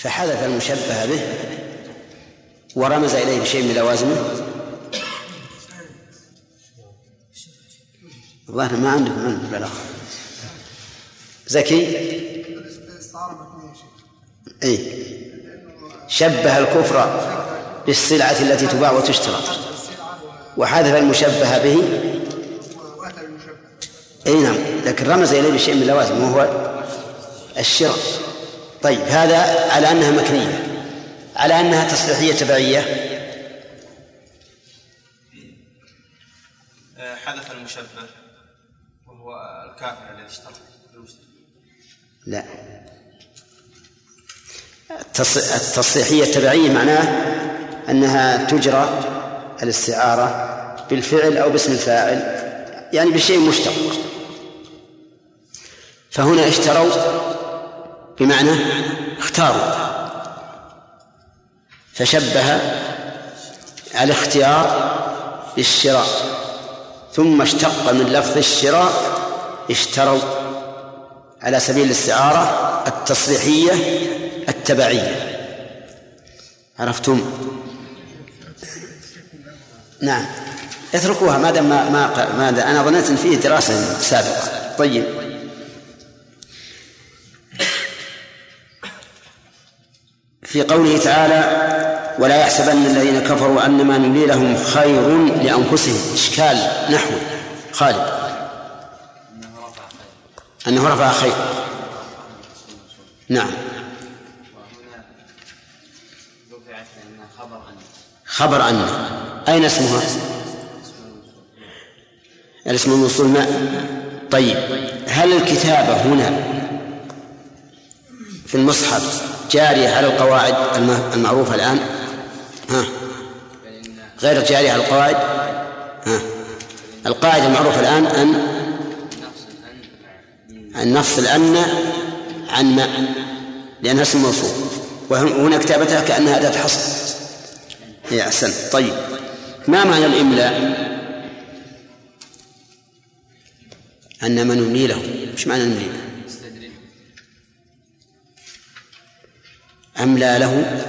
فحذف المشبه به ورمز إليه بشيء من لوازمه. الظاهر ما عندكم علم بالبلاغة زكي؟ اي شبه الكفر بالسلعة التي تباع وتشترى. وحذف المشبه به. اي نعم. لكن رمز إليه بشيء من اللوازم وهو الشراء طيب هذا على أنها مكنية على أنها تصليحيه تبعية. حذف المشبه وهو الكافر الذي اشترى لا. التصحيحية التبعية معناه أنها تجرى الاستعارة بالفعل أو باسم الفاعل يعني بشيء مشتق. فهنا اشتروا بمعنى اختاروا. فشبه الاختيار بالشراء ثم اشتق من لفظ الشراء اشتروا على سبيل الاستعارة التصريحية التبعية. عرفتم؟ نعم. اتركوها ما دام ما ما, أنا ظننت إن فيه دراسة سابقة. طيب. في قوله تعالى ولا يحسبن الذين كفروا أنما نملي لهم خير لأنفسهم. إشكال نحو. خالد. أنه رفع خير. نعم. خبر أن. أين اسمها؟ الاسم الموصول ما؟ طيب. هل الكتابة هنا في المصحف جارية على القواعد المعروفة الآن. ها. غير جارية على القواعد. ها. القاعدة المعروفة الآن أن أن نفصل أن عن ما لأنها اسم موصول. وهنا كتابتها كأنها أداة حصر. هي أحسنت طيب. ما معنى الإملاء؟ أن من نملي له إيش معنى نملي أملى له؟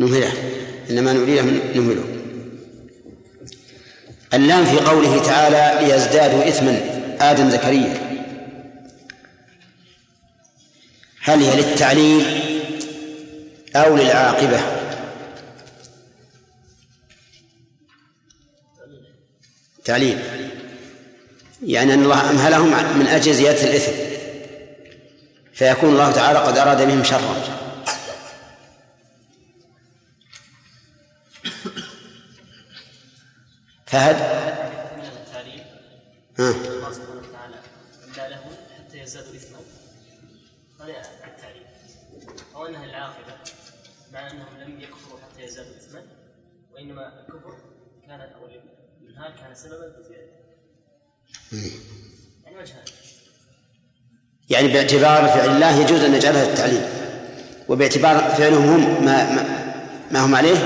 نمهله. إنما نملي له نمهله. اللام في قوله تعالى ليزدادوا إثما. آدم زكريا. هل هي للتعليل أو للعاقبة؟ تعليل. يعني أن الله أمهلهم من أجل زيادة الإثم. فيكون الله تعالى قد أراد بهم شرا. فهد؟ ها. الله سبحانه وتعالى له حتى يزدادوا اثما هذا التعليم أو انها العاقبه مع انهم لم يكفروا حتى يزدادوا اثما وانما الكفر كان أو الانهاك كان سببا في يعني وجهان. يعني باعتبار فعل الله يجوز أن نجعلها التعليم وباعتبار فعلهم هم ما, ما, ما هم عليه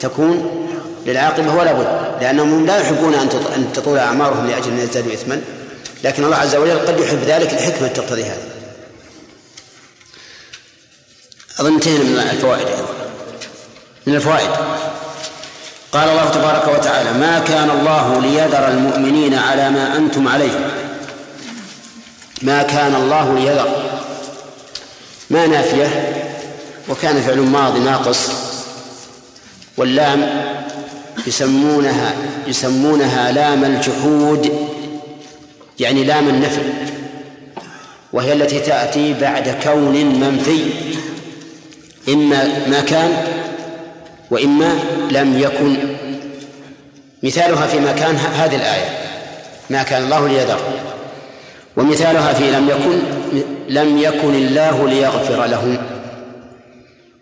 تكون للعاقبة ولا بد لأنهم لا يحبون أن تطول أعمارهم لأجل أن يزدادوا إثما. لكن الله عز وجل قد يحب ذلك لحكمة تقتضي هذا. أظن انتهينا من الفوائد من الفوائد. قال الله تبارك وتعالى ما كان الله ليذر المؤمنين على ما أنتم عليه ما كان الله ليذر. ما نافية وكان فعل ماضي ناقص. واللام يسمونها يسمونها لام الجحود يعني لام النفي وهي التي تأتي بعد كون منفي. إما ما كان وإما لم يكن. مثالها في ما كان هذه الآية. ما كان الله ليذر. ومثالها في لم يكن لم يكن الله ليغفر لهم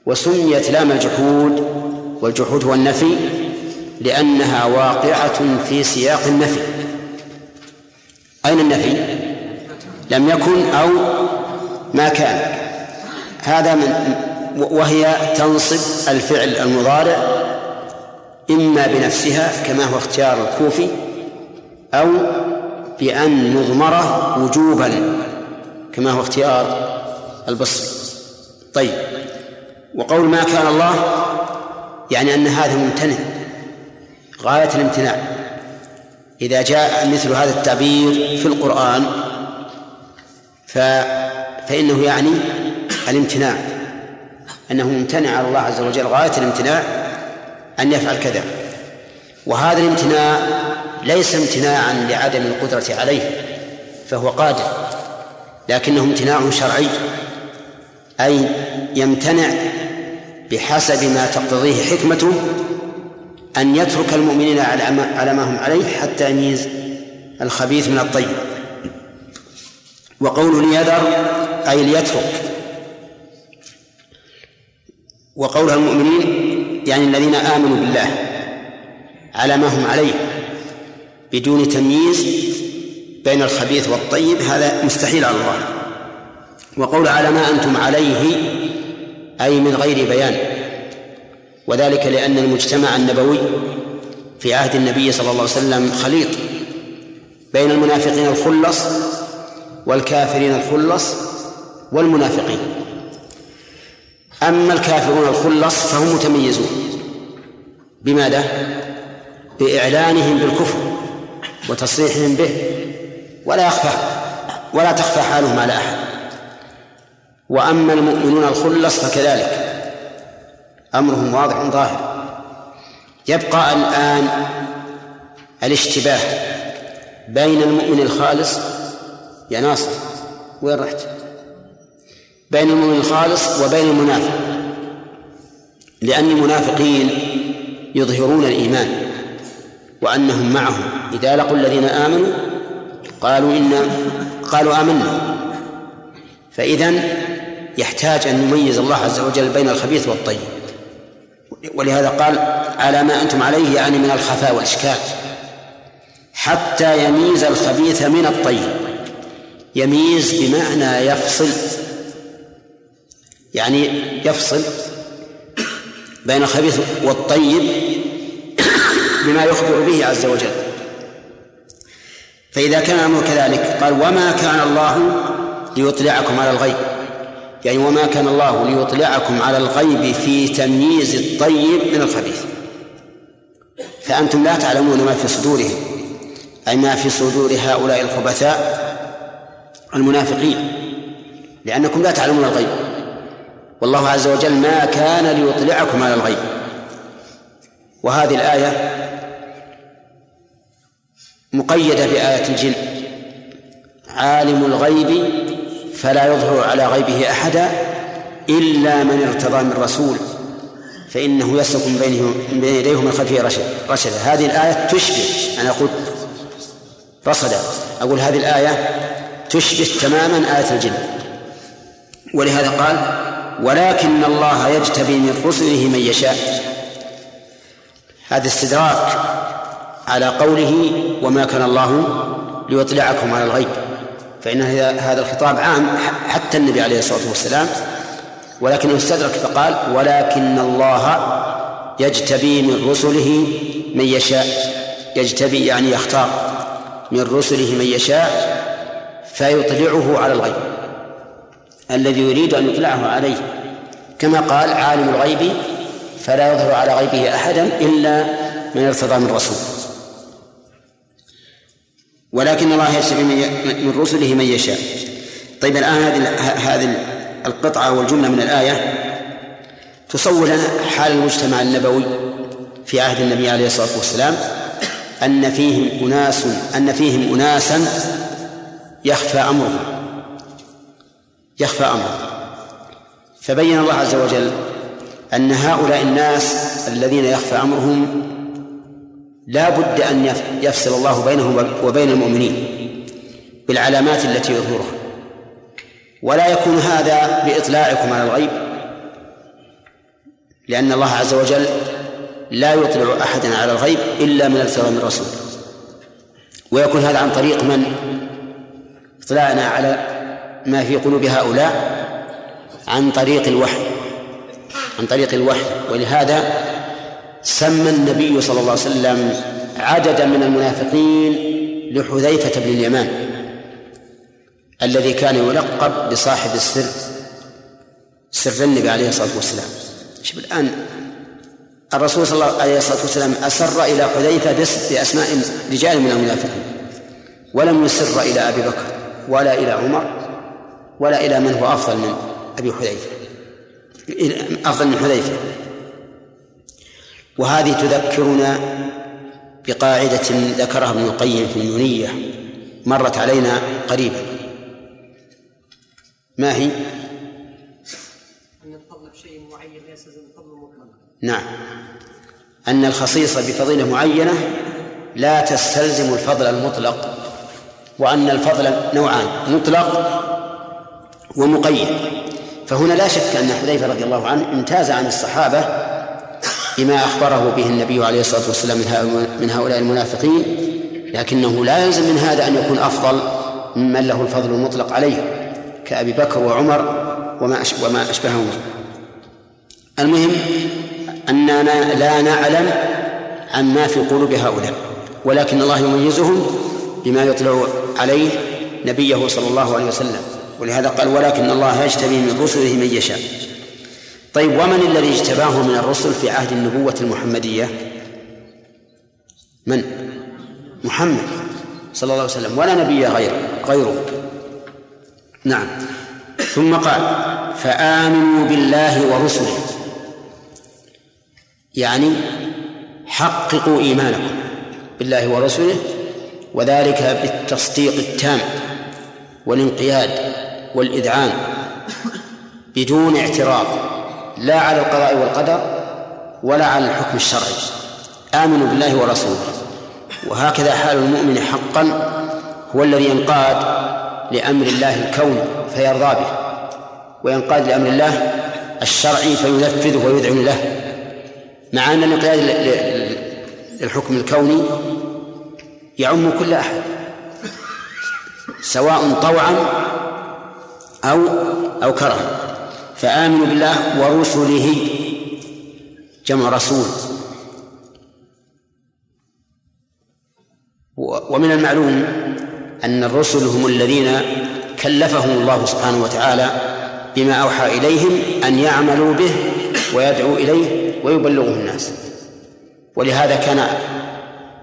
وسميت لام الجحود والجحود هو النفي لأنها واقعة في سياق النفي. أين النفي؟ لم يكن أو ما كان. هذا من وهي تنصب الفعل المضارع إما بنفسها كما هو اختيار الكوفي أو بأن نضمره وجوبا كما هو اختيار البصري. طيب وقول ما كان الله يعني أن هذا ممتنع غاية الامتناع. إذا جاء مثل هذا التعبير في القرآن ف فإنه يعني الامتناع. أنه ممتنع على الله عز وجل غاية الامتناع أن يفعل كذا. وهذا الامتناع ليس امتناعا لعدم القدرة عليه فهو قادر لكنه امتناع شرعي أي يمتنع بحسب ما تقتضيه حكمته أن يترك المؤمنين على ما هم عليه حتى يميز الخبيث من الطيب. وقول ليذر أي ليترك. وقولها المؤمنين يعني الذين آمنوا بالله على ما هم عليه. بدون تمييز بين الخبيث والطيب هذا مستحيل على الله. وقول على ما أنتم عليه أي من غير بيان. وذلك لأن المجتمع النبوي في عهد النبي صلى الله عليه وسلم خليط بين المنافقين الخلص والكافرين الخلص والمنافقين. أما الكافرون الخلص فهم متميزون. بماذا؟ بإعلانهم بالكفر. وتصريحهم به ولا يخفى ولا تخفى حالهم على أحد. وأما المؤمنون الخلص فكذلك أمرهم واضح ظاهر. يبقى الآن الاشتباه بين المؤمن الخالص يا ناصر وين رحت؟ بين المؤمن الخالص وبين المنافق لأن المنافقين يظهرون الإيمان. وأنهم معهم إذا لقوا الذين آمنوا قالوا إن قالوا آمنا. فإذا يحتاج أن يميز الله عز وجل بين الخبيث والطيب. ولهذا قال على ما أنتم عليه يعني من الخفاء والإشكال. حتى يميز الخبيث من الطيب. يميز بمعنى يفصل. يعني يفصل بين الخبيث والطيب بما يخبر به عز وجل. فإذا كان الأمر كذلك قال وما كان الله ليطلعكم على الغيب. يعني وما كان الله ليطلعكم على الغيب في تمييز الطيب من الخبيث. فأنتم لا تعلمون ما في صدورهم أي ما في صدور هؤلاء الخبثاء المنافقين لأنكم لا تعلمون الغيب. والله عز وجل ما كان ليطلعكم على الغيب. وهذه الآية مقيدة بآية الجن. عالم الغيب فلا يظهر على غيبه أحدا إلا من ارتضى من رسول فإنه يسلك من من بين يديه من خلفه رشد رشدا هذه الآية تشبه أنا أقول رصدا أقول هذه الآية تشبه تماما آية الجن. ولهذا قال ولكن الله يجتبي من رسله من يشاء. هذا استدراك على قوله وما كان الله ليطلعكم على الغيب. فإن هذا الخطاب عام حتى النبي عليه الصلاة والسلام. ولكنه استدرك فقال ولكن الله يجتبي من رسله من يشاء. يجتبي يعني يختار. من رسله من يشاء فيطلعه على الغيب. الذي يريد أن يطلعه عليه. كما قال عالم الغيب فلا يظهر على غيبه أحدا إلا من ارتضى من رسول. ولكن الله يجتبي من رسله من يشاء. طيب الآن هذه هذه القطعة والجملة من الآية تصور لنا حال المجتمع النبوي في عهد النبي عليه الصلاة والسلام أن فيهم أناس أن فيهم أناسا يخفى أمرهم. يخفى أمرهم. فبين الله عز وجل أن هؤلاء الناس الذين يخفى أمرهم لا بد أن يفصل الله بينهم وبين المؤمنين بالعلامات التي يظهرها. ولا يكون هذا بإطلاعكم على الغيب لأن الله عز وجل لا يطلع أحدا على الغيب إلا من ارتضى من رسول ويكون هذا عن طريق من؟ اطلاعنا على ما في قلوب هؤلاء عن طريق الوحي عن طريق الوحي. ولهذا سمى النبي صلى الله عليه وسلم عددا من المنافقين لحذيفة بن اليمان الذي كان يلقب بصاحب السر سر النبي عليه الصلاة والسلام. شوف الآن الرسول صلى الله عليه الصلاة والسلام أسر إلى حذيفة بأسماء رجال من المنافقين ولم يسر إلى أبي بكر ولا إلى عمر ولا إلى من هو أفضل من أبي حذيفة أفضل من حذيفة. وهذه تذكرنا بقاعدة ذكرها ابن القيم في النونية مرت علينا قريبا. ما هي؟ أن الفضل بشيء معين يستلزم الفضل مطلقا. نعم. أن الخصيصة بفضيلة معينة لا تستلزم الفضل المطلق وأن الفضل نوعان مطلق ومقيد. فهنا لا شك أن حذيفة رضي الله عنه امتاز عن الصحابة بما أخبره به النبي عليه الصلاة والسلام من هؤلاء المنافقين لكنه لا يلزم من هذا أن يكون أفضل ممن له الفضل المطلق عليه كأبي بكر وعمر وما وما أشبههما المهم أننا لا نعلم عما في قلوب هؤلاء ولكن الله يميزهم بما يطلع عليه نبيه صلى الله عليه وسلم ولهذا قال ولكن الله يجتبي من رسله من يشاء. طيب ومن الذي اجتباه من الرسل في عهد النبوة المحمدية؟ من؟ محمد صلى الله عليه وسلم ولا نبي غيره غيره. نعم. ثم قال فآمنوا بالله ورسله. يعني حققوا إيمانكم بالله ورسله وذلك بالتصديق التام والانقياد والإذعان بدون اعتراض. لا على القضاء والقدر ولا على الحكم الشرعي. آمنوا بالله ورسوله. وهكذا حال المؤمن حقا هو الذي ينقاد لأمر الله الكوني فيرضى به وينقاد لأمر الله الشرعي فينفذه ويذعن له. مع أن الانقياد للحكم الكوني يعم كل أحد سواء طوعا أو أو كرها. فآمنوا بالله ورسله. جمع رسول. ومن المعلوم أن الرسل هم الذين كلفهم الله سبحانه وتعالى بما أوحى إليهم أن يعملوا به ويدعوا إليه ويبلغه الناس. ولهذا كان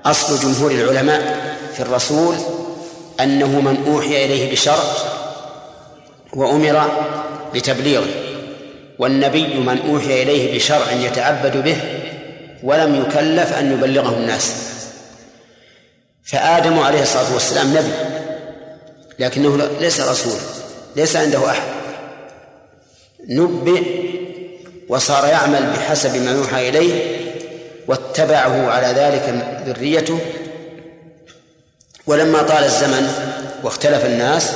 أصل جمهور العلماء في الرسول أنه من أوحي إليه بشرع وأمر بتبليغه. والنبي من أوحي إليه بشرع يتعبد به ولم يكلف أن يبلغه الناس. فآدم عليه الصلاة والسلام نبي لكنه ليس رسولا ليس عنده أحد. نبئ وصار يعمل بحسب ما يوحى إليه واتبعه على ذلك ذريته. ولما طال الزمن واختلف الناس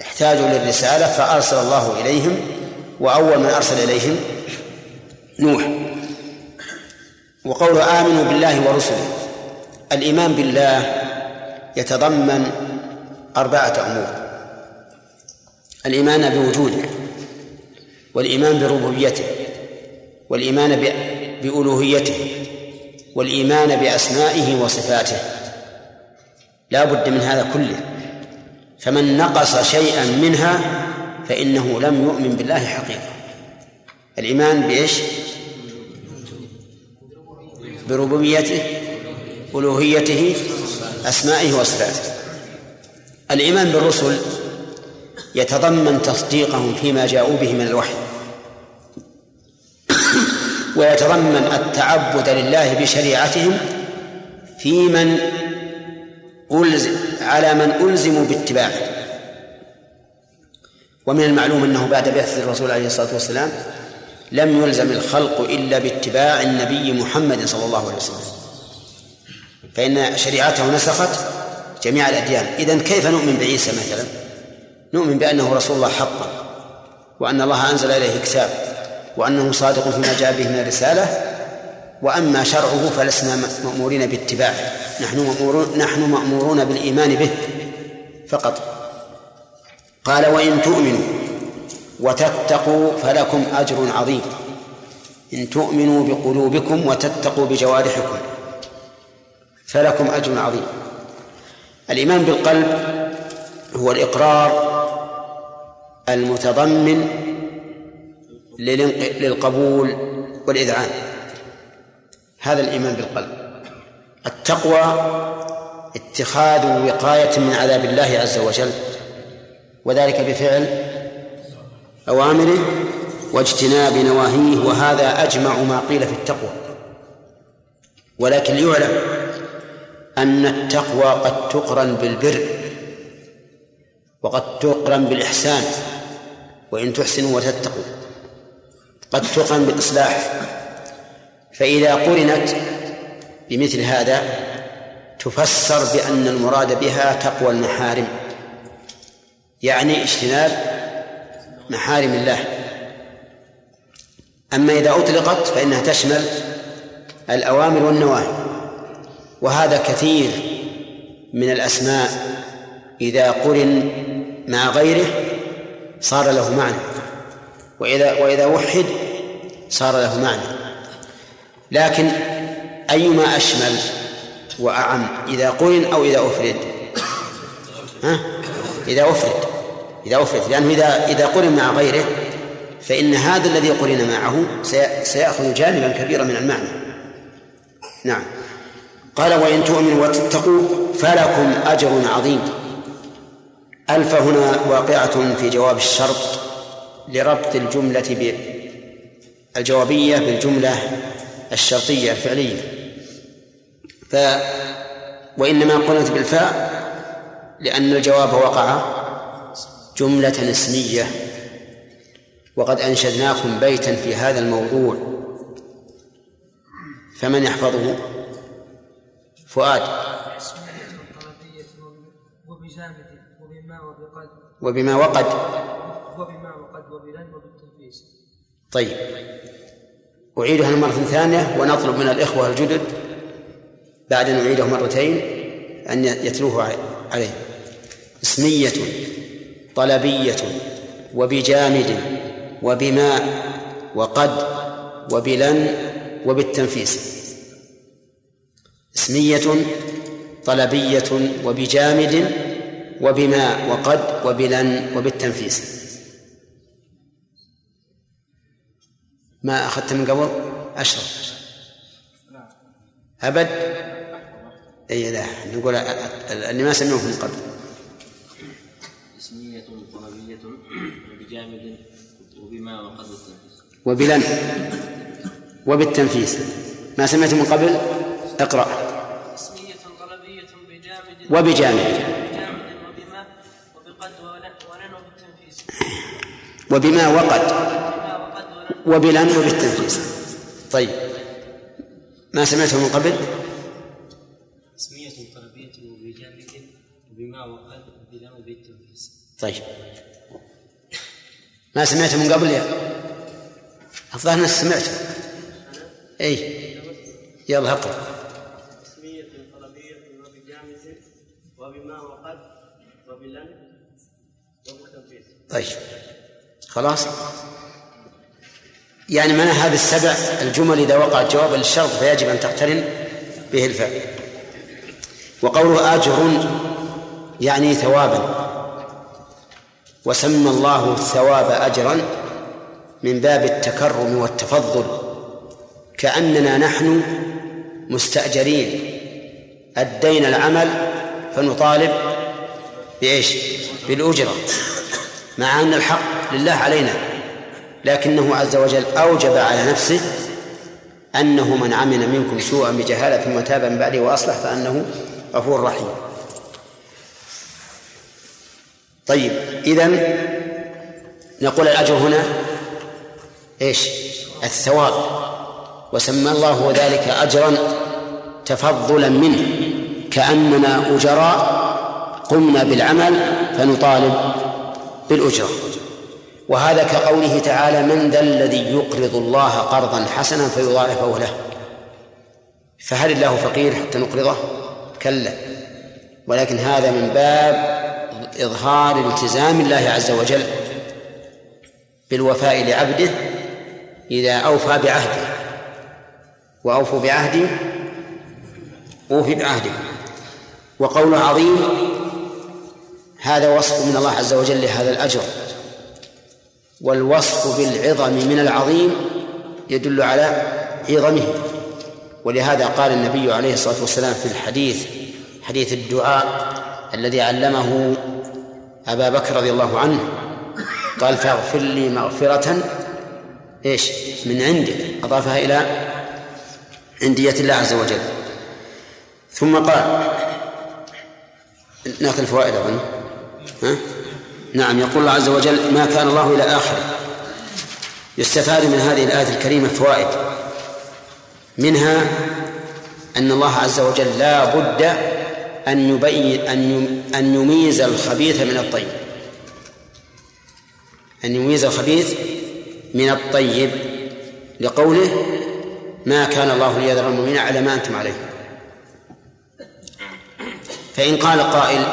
احتاجوا للرسالة فأرسل الله إليهم وأول من أرسل إليهم نوح. وقول آمنوا بالله ورسله الإيمان بالله يتضمن أربعة أمور. الإيمان بوجوده والإيمان بربوبيته والإيمان بألوهيته والإيمان بأسمائه وصفاته. لا بد من هذا كله. فمن نقص شيئا منها فإنه لم يؤمن بالله حقيقة. الإيمان بإيش؟ بربوبيته ألوهيته أسمائه وصفاته. الإيمان بالرسل يتضمن تصديقهم فيما جاءوا به من الوحي. ويتضمن التعبد لله بشريعتهم في من ألزم على من ألزموا باتباعه. ومن المعلوم أنه بعد بعثة الرسول عليه الصلاة والسلام لم يلزم الخلق إلا باتباع النبي محمد صلى الله عليه وسلم. فإن شريعته نسخت جميع الأديان. إذن كيف نؤمن بعيسى مثلا؟ نؤمن بأنه رسول الله حقا وأن الله أنزل إليه كتاب وأنه صادق فيما جاء به من الرسالة. وأما شرعه فلسنا مأمورين باتباعه. نحن مأمورون نحن مأمورون بالإيمان به فقط. قال وإن تؤمنوا وتتقوا فلكم أجر عظيم. إن تؤمنوا بقلوبكم وتتقوا بجوارحكم فلكم أجر عظيم. الإيمان بالقلب هو الإقرار المتضمن للقبول والإذعان. هذا الإيمان بالقلب. التقوى اتخاذ وقاية من عذاب الله عز وجل. وذلك بفعل أوامره واجتناب نواهيه وهذا أجمع ما قيل في التقوى. ولكن ليعلم أن التقوى قد تقرن بالبر وقد تقرن بالإحسان وإن تحسنوا وتتقوا. قد تقرن بالإصلاح. فإذا قرنت بمثل هذا تفسر بأن المراد بها تقوى المحارم. يعني اجتناب محارم الله. أما إذا أطلقت فإنها تشمل الأوامر والنواهي وهذا كثير من الأسماء إذا قرن مع غيره صار له معنى وإذا وإذا وحد صار له معنى. لكن أيما أشمل وأعم إذا قرن أو إذا أفرد؟ ها؟ إذا أفرد. إذا أفرد لأنه إذا إذا قرن مع غيره فإن هذا الذي قرن معه سيأخذ جانبا كبيرا من المعنى. نعم. قال وإن تؤمنوا وتتقوا فلكم أجر عظيم. ألف هنا واقعة في جواب الشرط لربط الجملة الجوابية بالجملة الشرطية الفعلية. ف وإنما قلت بالفاء لأن الجواب وقع جملة اسمية وقد أنشدناكم بيتا في هذا الموضوع. فمن يحفظه؟ فؤاد. وبما وقد. وبما وقد وبلن طيب. أعيدها مرة ثانية ونطلب من الإخوة الجدد بعد أن أعيده مرتين أن يتلوه عليه. اسمية. طلبية وبجامد وبما وقد وبلن وبالتنفيس. اسمية طلبية وبجامد وبما وقد وبلن وبالتنفيس. ما أخذت من قبل؟ أشرف أبد؟ أي لا نقول اللي ما سمعوه من قبل اسمية طلبية وبجامد وبما وقد والتنفيس وبلن. وبالتنفيس ما سمعت من قبل؟ اقرأ. اسمية طلبية بجامد وبجامد. وبما وقد. وبلن وبالتنفيس طيب. ما سمعته من قبل؟ اسمية طلبية وبجامد وبما وقد وبلن وبالتنفيس طيب. ما سمعته من قبل يا الظاهر أنك سمعته. إي يلا اقرا وبجامد وبما وقد وبلن طيب خلاص. يعني معنى هذه السبع الجمل إذا وقعت جوابا للشرط فيجب أن تقترن به الفعل. وقوله أجر يعني ثوابا. وسمى الله الثواب أجرا من باب التكرم والتفضل كأننا نحن مستأجرين أدينا العمل فنطالب بإيش؟ بالأجرة مع أن الحق لله علينا لكنه عز وجل أوجب على نفسه أنه من عمل منكم سوءا بجهالة ثم تاب من بعده وأصلح فأنه غفور رحيم طيب إذا نقول الأجر هنا إيش؟ الثواب. وسمى الله ذلك أجرا تفضلا منه. كأننا أجراء قمنا بالعمل فنطالب بالأجرة. وهذا كقوله تعالى من ذا الذي يقرض الله قرضا حسنا فيضاعفه له. فهل الله فقير حتى نقرضه؟ كلا. ولكن هذا من باب إظهار التزام الله عز وجل بالوفاء لعبده إذا أوفى بعهده. وأوفوا بعهدي أوفي بعهدكم وقول عظيم هذا وصف من الله عز وجل لهذا الأجر. والوصف بالعظم من العظيم يدل على عظمه. ولهذا قال النبي عليه الصلاة والسلام في الحديث حديث الدعاء الذي علمه أبا بكر رضي الله عنه قال فاغفر لي مغفرة إيش؟ من عندك أضافها إلى عندية الله عز وجل. ثم قال نأخذ الفوائد أظن. ها؟ نعم يقول الله عز وجل ما كان الله إلى آخره. يستفاد من هذه الآية الكريمة فوائد. منها أن الله عز وجل لا بد أن يبين أن أن يميز الخبيث من الطيب. أن يميز الخبيث من الطيب. لقوله ما كان الله ليذر المؤمنين على ما أنتم عليه. فإن قال قائل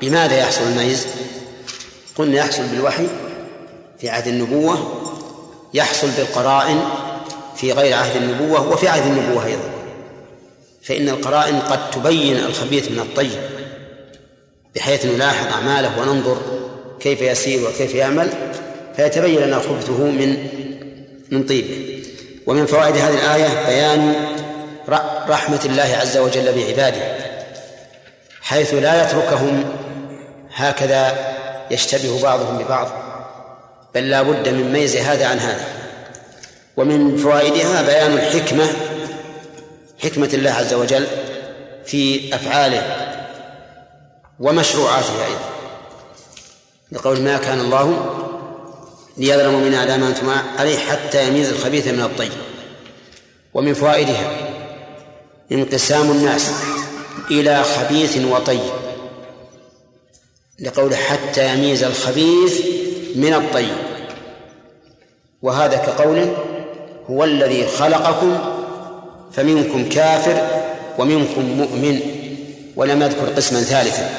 بماذا يحصل الميز؟ قلنا يحصل بالوحي في عهد النبوة يحصل بالقرائن في غير عهد النبوة وفي عهد النبوة أيضا. فإن القرائن قد تبين الخبيث من الطيب بحيث نلاحظ أعماله وننظر كيف يسير وكيف يعمل فيتبين لنا خبثه من من طيبه. ومن فوائد هذه الآية بيان رحمة الله عز وجل بعباده حيث لا يتركهم هكذا يشتبه بعضهم ببعض بل لا بد من ميز هذا عن هذا. ومن فوائدها بيان الحكمة حكمة الله عز وجل في أفعاله ومشروعاته أيضا. لقول ما كان الله ليظلم من على ما أنتم عليه حتى يميز الخبيث من الطيب ومن فوائدها انقسام الناس إلى خبيث وطيب لقول حتى يميز الخبيث من الطيب. وهذا كقول هو الذي خلقكم فمنكم كافر ومنكم مؤمن ولم يذكر قسما ثالثا.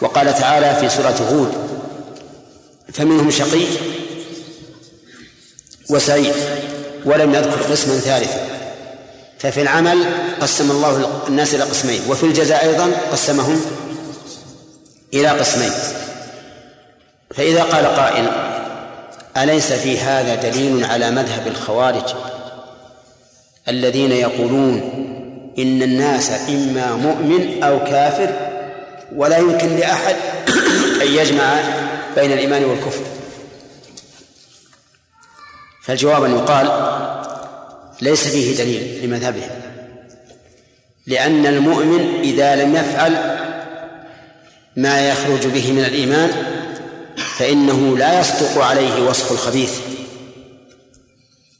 وقال تعالى في سورة هود فمنهم شقي وسعيد ولم يذكر قسما ثالثا. ففي العمل قسم الله الناس إلى قسمين وفي الجزاء أيضا قسمهم إلى قسمين. فإذا قال قائل أليس في هذا دليل على مذهب الخوارج الذين يقولون إن الناس إما مؤمن أو كافر ولا يمكن لأحد أن يجمع بين الإيمان والكفر. فالجواب أن يقال ليس فيه دليل لمذهبهم لأن المؤمن إذا لم يفعل ما يخرج به من الإيمان فإنه لا يصدق عليه وصف الخبيث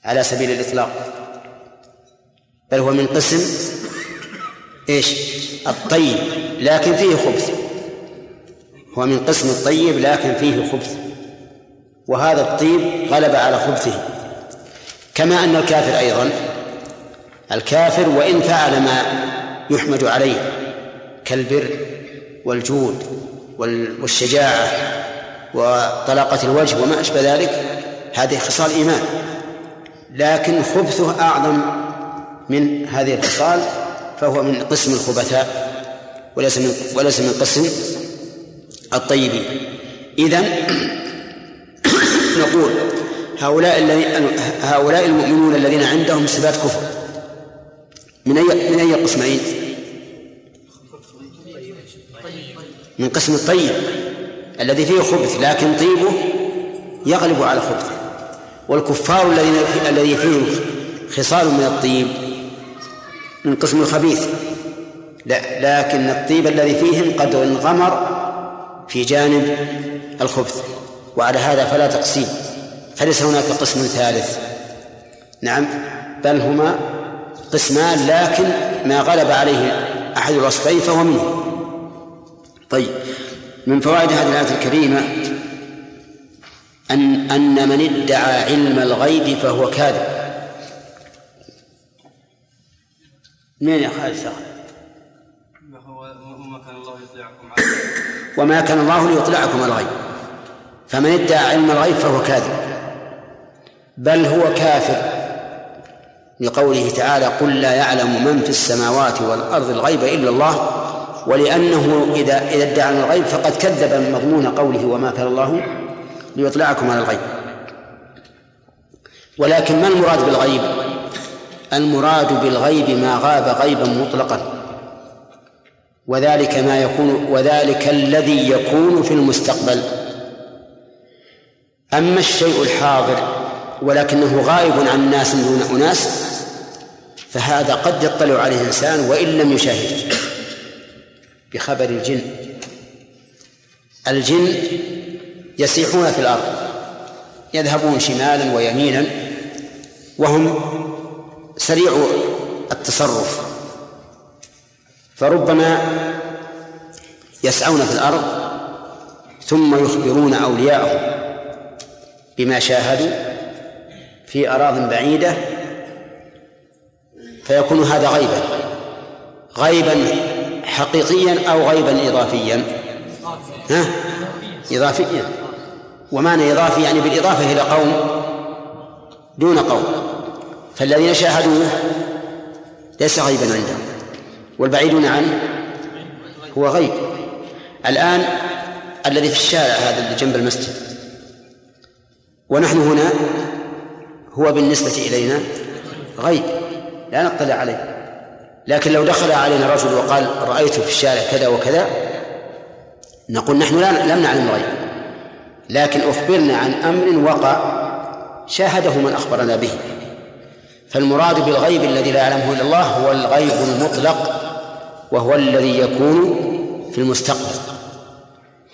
على سبيل الإطلاق. بل هو من قسم إيش؟ الطيب لكن فيه خبث. هو من قسم الطيب لكن فيه خبث. وهذا الطيب غلب على خبثه. كما أن الكافر أيضا الكافر وإن فعل ما يحمد عليه كالبر والجود والشجاعة وطلاقة الوجه وما أشبه ذلك هذه خصال إيمان. لكن خبثه أعظم من هذه الخصال فهو من قسم الخبثاء وليس من وليس من قسم الطيبين إذا نقول هؤلاء هؤلاء المؤمنون الذين عندهم صفات كفر من أي من أي قسمين؟ من قسم الطيب الذي فيه خبث لكن طيبه يغلب على خبثه والكفار الذين الذي فيهم خصال من الطيب من قسم الخبيث. لا لكن الطيب الذي فيهم قد انغمر في جانب الخبث وعلى هذا فلا تقسيم. فليس هناك قسم ثالث. نعم بل هما قسمان لكن ما غلب عليه أحد الوصفين فهو منه طيب من فوائد هذه الآية الكريمة أن أن من ادعى علم الغيب فهو كاذب. من يا خالد وما كان الله يطلعكم على وما كان الله ليطلعكم على الغيب. فمن ادعى علم الغيب فهو كاذب. بل هو كافر. لقوله تعالى قل لا يعلم من في السماوات والأرض الغيب إلا الله. ولأنه إذا إذا ادعى الغيب فقد كذب مضمون قوله وما كان الله ليطلعكم على الغيب. ولكن ما المراد بالغيب؟ المراد بالغيب ما غاب غيبا مطلقا. وذلك ما يكون وذلك الذي يكون في المستقبل. أما الشيء الحاضر ولكنه غائب عن الناس دون أناس فهذا قد يطلع عليه الإنسان وإن لم يشاهده بخبر الجن. الجن يسيحون في الأرض يذهبون شمالا ويمينا وهم سريع التصرف. فربما يسعون في الأرض ثم يخبرون أولياءهم بما شاهدوا في أراض بعيدة فيكون هذا غيبا غيبا حقيقيا أو غيبا إضافيا. ها؟ إضافيا. ومعنى إضافي يعني بالإضافة إلى قوم دون قوم. فالذين شاهدوه ليس غيبا عندهم والبعيدون عنه هو غيب. الآن الذي في الشارع هذا اللي جنب المسجد ونحن هنا هو بالنسبة إلينا غيب لا نطلع عليه. لكن لو دخل علينا رجل وقال رأيته في الشارع كذا وكذا نقول نحن لا لم نعلم الغيب لكن أخبرنا عن أمر وقع شاهده من أخبرنا به. فالمراد بالغيب الذي لا يعلمه إلا الله هو الغيب المطلق وهو الذي يكون في المستقبل.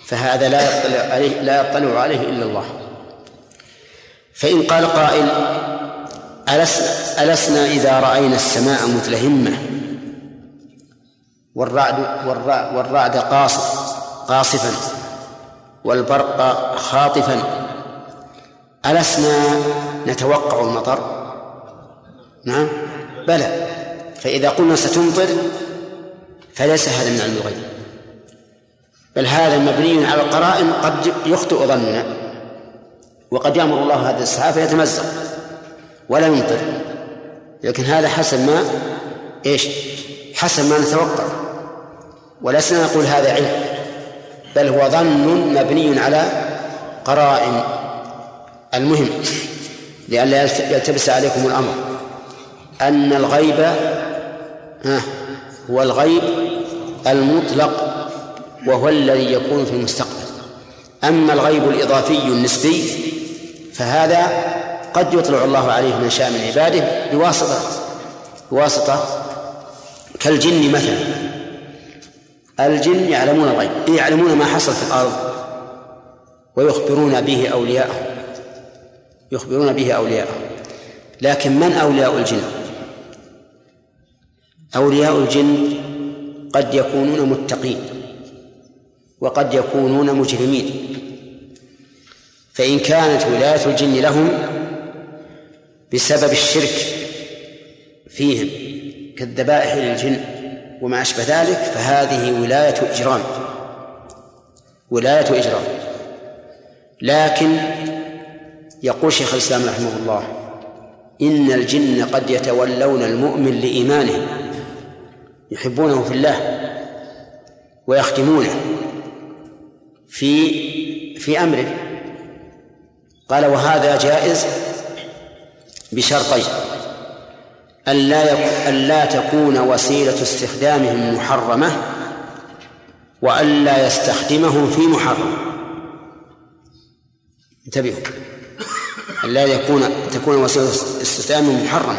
فهذا لا يطلع عليه لا يطلع عليه إلا الله. فإن قال قائل ألسنا إذا رأينا السماء متلهمة؟ والرعد والرعد, والرعد قاصف قاصفا والبرق خاطفا. ألسنا نتوقع المطر؟ نعم؟ بلى. فإذا قلنا ستمطر فليس هذا من علم الغيب. بل هذا مبني على القرائن قد يخطئ ظننا وقد يأمر الله هذا السحاب فيتمزق ولا يمطر. لكن هذا حسب ما إيش؟ حسب ما نتوقع. ولسنا نقول هذا علم. بل هو ظن مبني على قرائن. المهم لئلا يلتبس عليكم الأمر. أن الغيب هو الغيب المطلق وهو الذي يكون في المستقبل. أما الغيب الإضافي النسبي فهذا قد يطلع الله عليه من شاء من عباده بواسطة بواسطة كالجن مثلا. الجن يعلمون الغيب يعلمون ما حصل في الأرض ويخبرون به أولياءهم يخبرون به أولياءهم لكن من أولياء الجن؟ أولياء الجن قد يكونون متقين وقد يكونون مجرمين. فإن كانت ولاية الجن لهم بسبب الشرك فيهم كالذبائح للجن وما أشبه ذلك فهذه ولاية إجرام. ولاية إجرام. لكن يقول شيخ الإسلام رحمه الله إن الجن قد يتولون المؤمن لإيمانه يحبونه في الله ويخدمونه في في أمره. قال وهذا جائز بشرطين ألا ألا تكون وسيلة استخدامهم محرمة وألا يستخدمهم في محرم انتبهوا. ألا يكون تكون وسيلة استخدامهم محرمة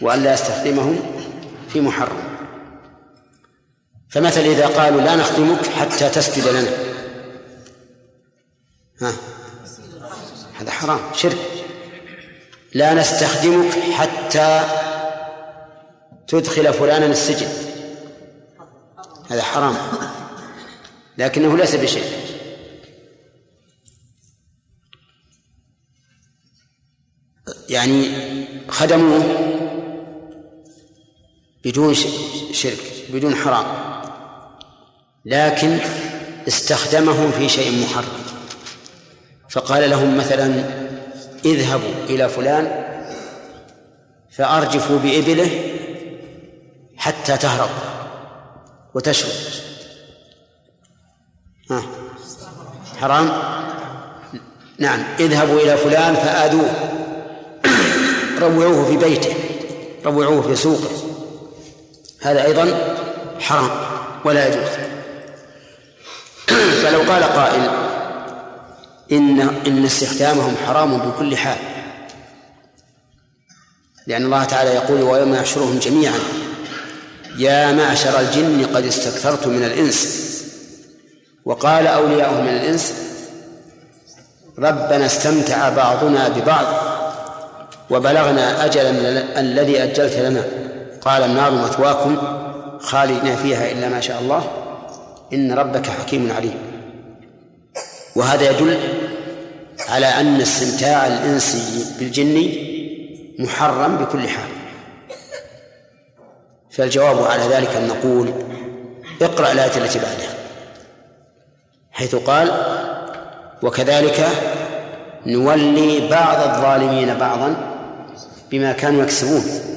وألا يستخدمهم في محرم. فمثل إذا قالوا لا نخدمك حتى تسجد لنا. ها؟ هذا حرام شرك. لا نستخدمك حتى تدخل فلانا السجن. هذا حرام. لكنه ليس بشيء يعني خدموه بدون شرك بدون حرام. لكن استخدمهم في شيء محرم. فقال لهم مثلا اذهبوا إلى فلان فأرجفوا بإبله حتى تهرب وتشرب. ها؟ حرام؟ نعم. اذهبوا إلى فلان فآذوه. روعوه في بيته روعوه في سوقه. هذا أيضا حرام ولا يجوز. فلو قال قائل إن إن استخدامهم حرام بكل حال لأن الله تعالى يقول ويوم يحشرهم جميعا يا معشر الجن قد استكثرتم من الإنس. وقال أولياؤه من الإنس ربنا استمتع بعضنا ببعض وبلغنا أجلا الذي أجلت لنا. قال النار مثواكم خالدين فيها إلا ما شاء الله. إن ربك حكيم عليم. وهذا يدل على أن استمتاع الإنس بالجن محرم بكل حال. فالجواب على ذلك أن نقول اقرأ الآية التي بعدها حيث قال وكذلك نولي بعض الظالمين بعضا بما كانوا يكسبون.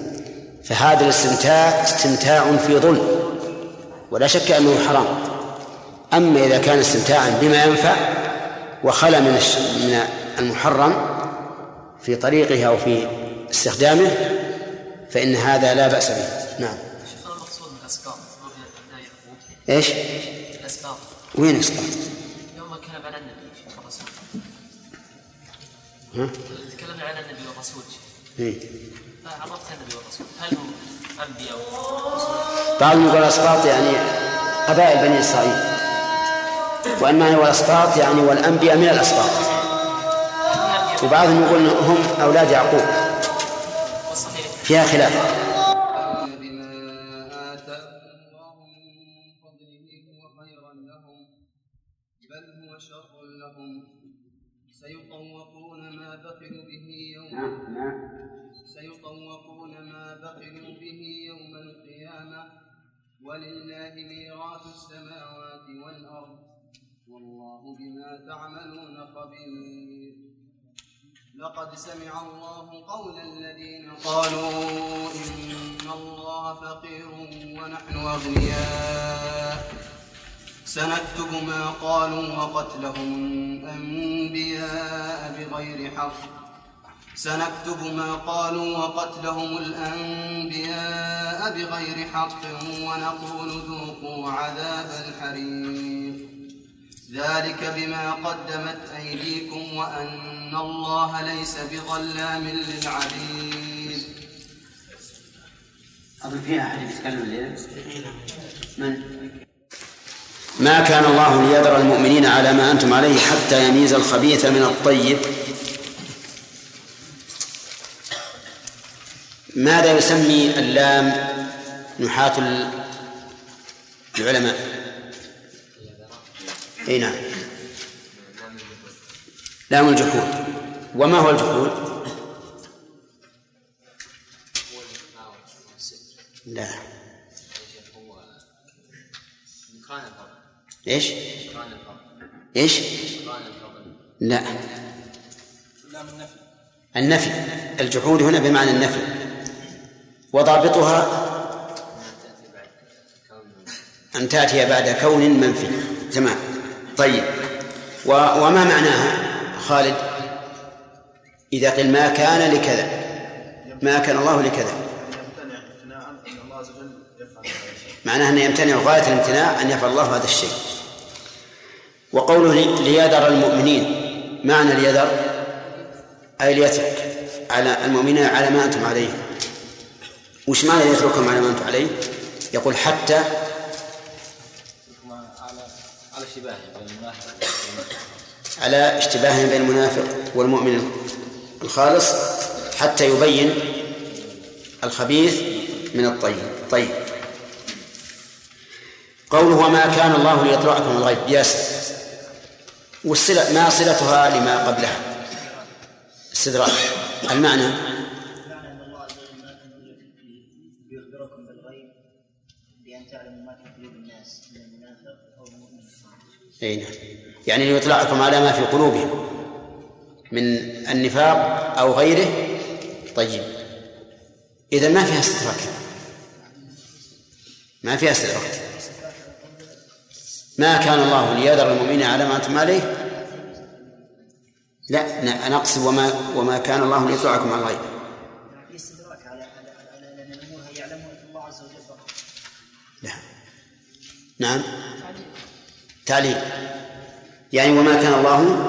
فهذا الاستمتاع استمتاع في ظلم ولا شك أنه حرام أما إذا كان استمتاعا بما ينفع وخلى من من المحرم في طريقه أو في استخدامه فإن هذا لا بأس به نعم إيش؟ الاسقاط وين اسقاط؟ يوم كلم على النبي والرسول ها؟ تكلمنا على النبي والرسول إيه؟ بعضهم يقول الأسقاط يعني قبائل بني إسرائيل. وان معنى والاسقاط يعني والأنبياء من الأسقاط. وبعضهم يقول هم أولاد يعقوب. فيها خلاف. سيطوقون ما بخلوا به سيطوقون ما بخلوا به يوم القيامة ولله ميراث السماوات والأرض والله بما تعملون خبير. لقد سمع الله قول الذين قالوا إن الله فقير ونحن أغنياء. سنكتب ما قالوا وقتلهم الأنبياء بغير حق. سنكتب ما قالوا وقتلهم الأنبياء بغير حق ونقول ذوقوا عذاب الحريق. ذلك بما قدمت أيديكم وأن الله ليس بظلام للعبيد. أظن فيها أحد يتكلم الليلة من؟ ما كان الله ليذر المؤمنين على ما أنتم عليه حتى يميز الخبيث من الطيب. ماذا يسمي اللام نحاة ال- العلماء؟ أي نعم. لام الجحود. وما هو الجحود؟ لا. إيش؟ إيش؟ لا. النفي. الجحود هنا بمعنى النفي. وضابطها أن تأتي بعد كون منفي. تمام. طيب. وما معناها؟ خالد. إذا قيل ما كان لكذا. ما كان الله لكذا. يمتنع امتناعا ان الله عز وجل يفعل هذا الشيء معناها أن يمتنع غاية الامتناع أن يفعل الله هذا الشيء. وقوله لي- ليذر المؤمنين. معنى ليذر أي ليترك على المؤمنين على ما أنتم عليه. وش معنى يتركهم على ما أنتم عليه؟ يقول حتى على اشتباه بين المنافق والمؤمن الخالص حتى يبين الخبيث من الطيب. طيب. قوله وما كان الله ليطلعكم الغيب. ياسر والصلة ما صلتها لما قبلها؟ استدراك. المعنى أي نعم. يعني ليطلعكم على ما في قلوبهم من النفاق أو غيره. طيب. إذا ما فيها استدراك ما فيها استدراك ما كان الله ليذر المؤمنين على ما أنتم عليه؟ لا. ن- نقصد وما وما كان الله ليطلعكم على الغيب نعم. تعليل. يعني وما كان الله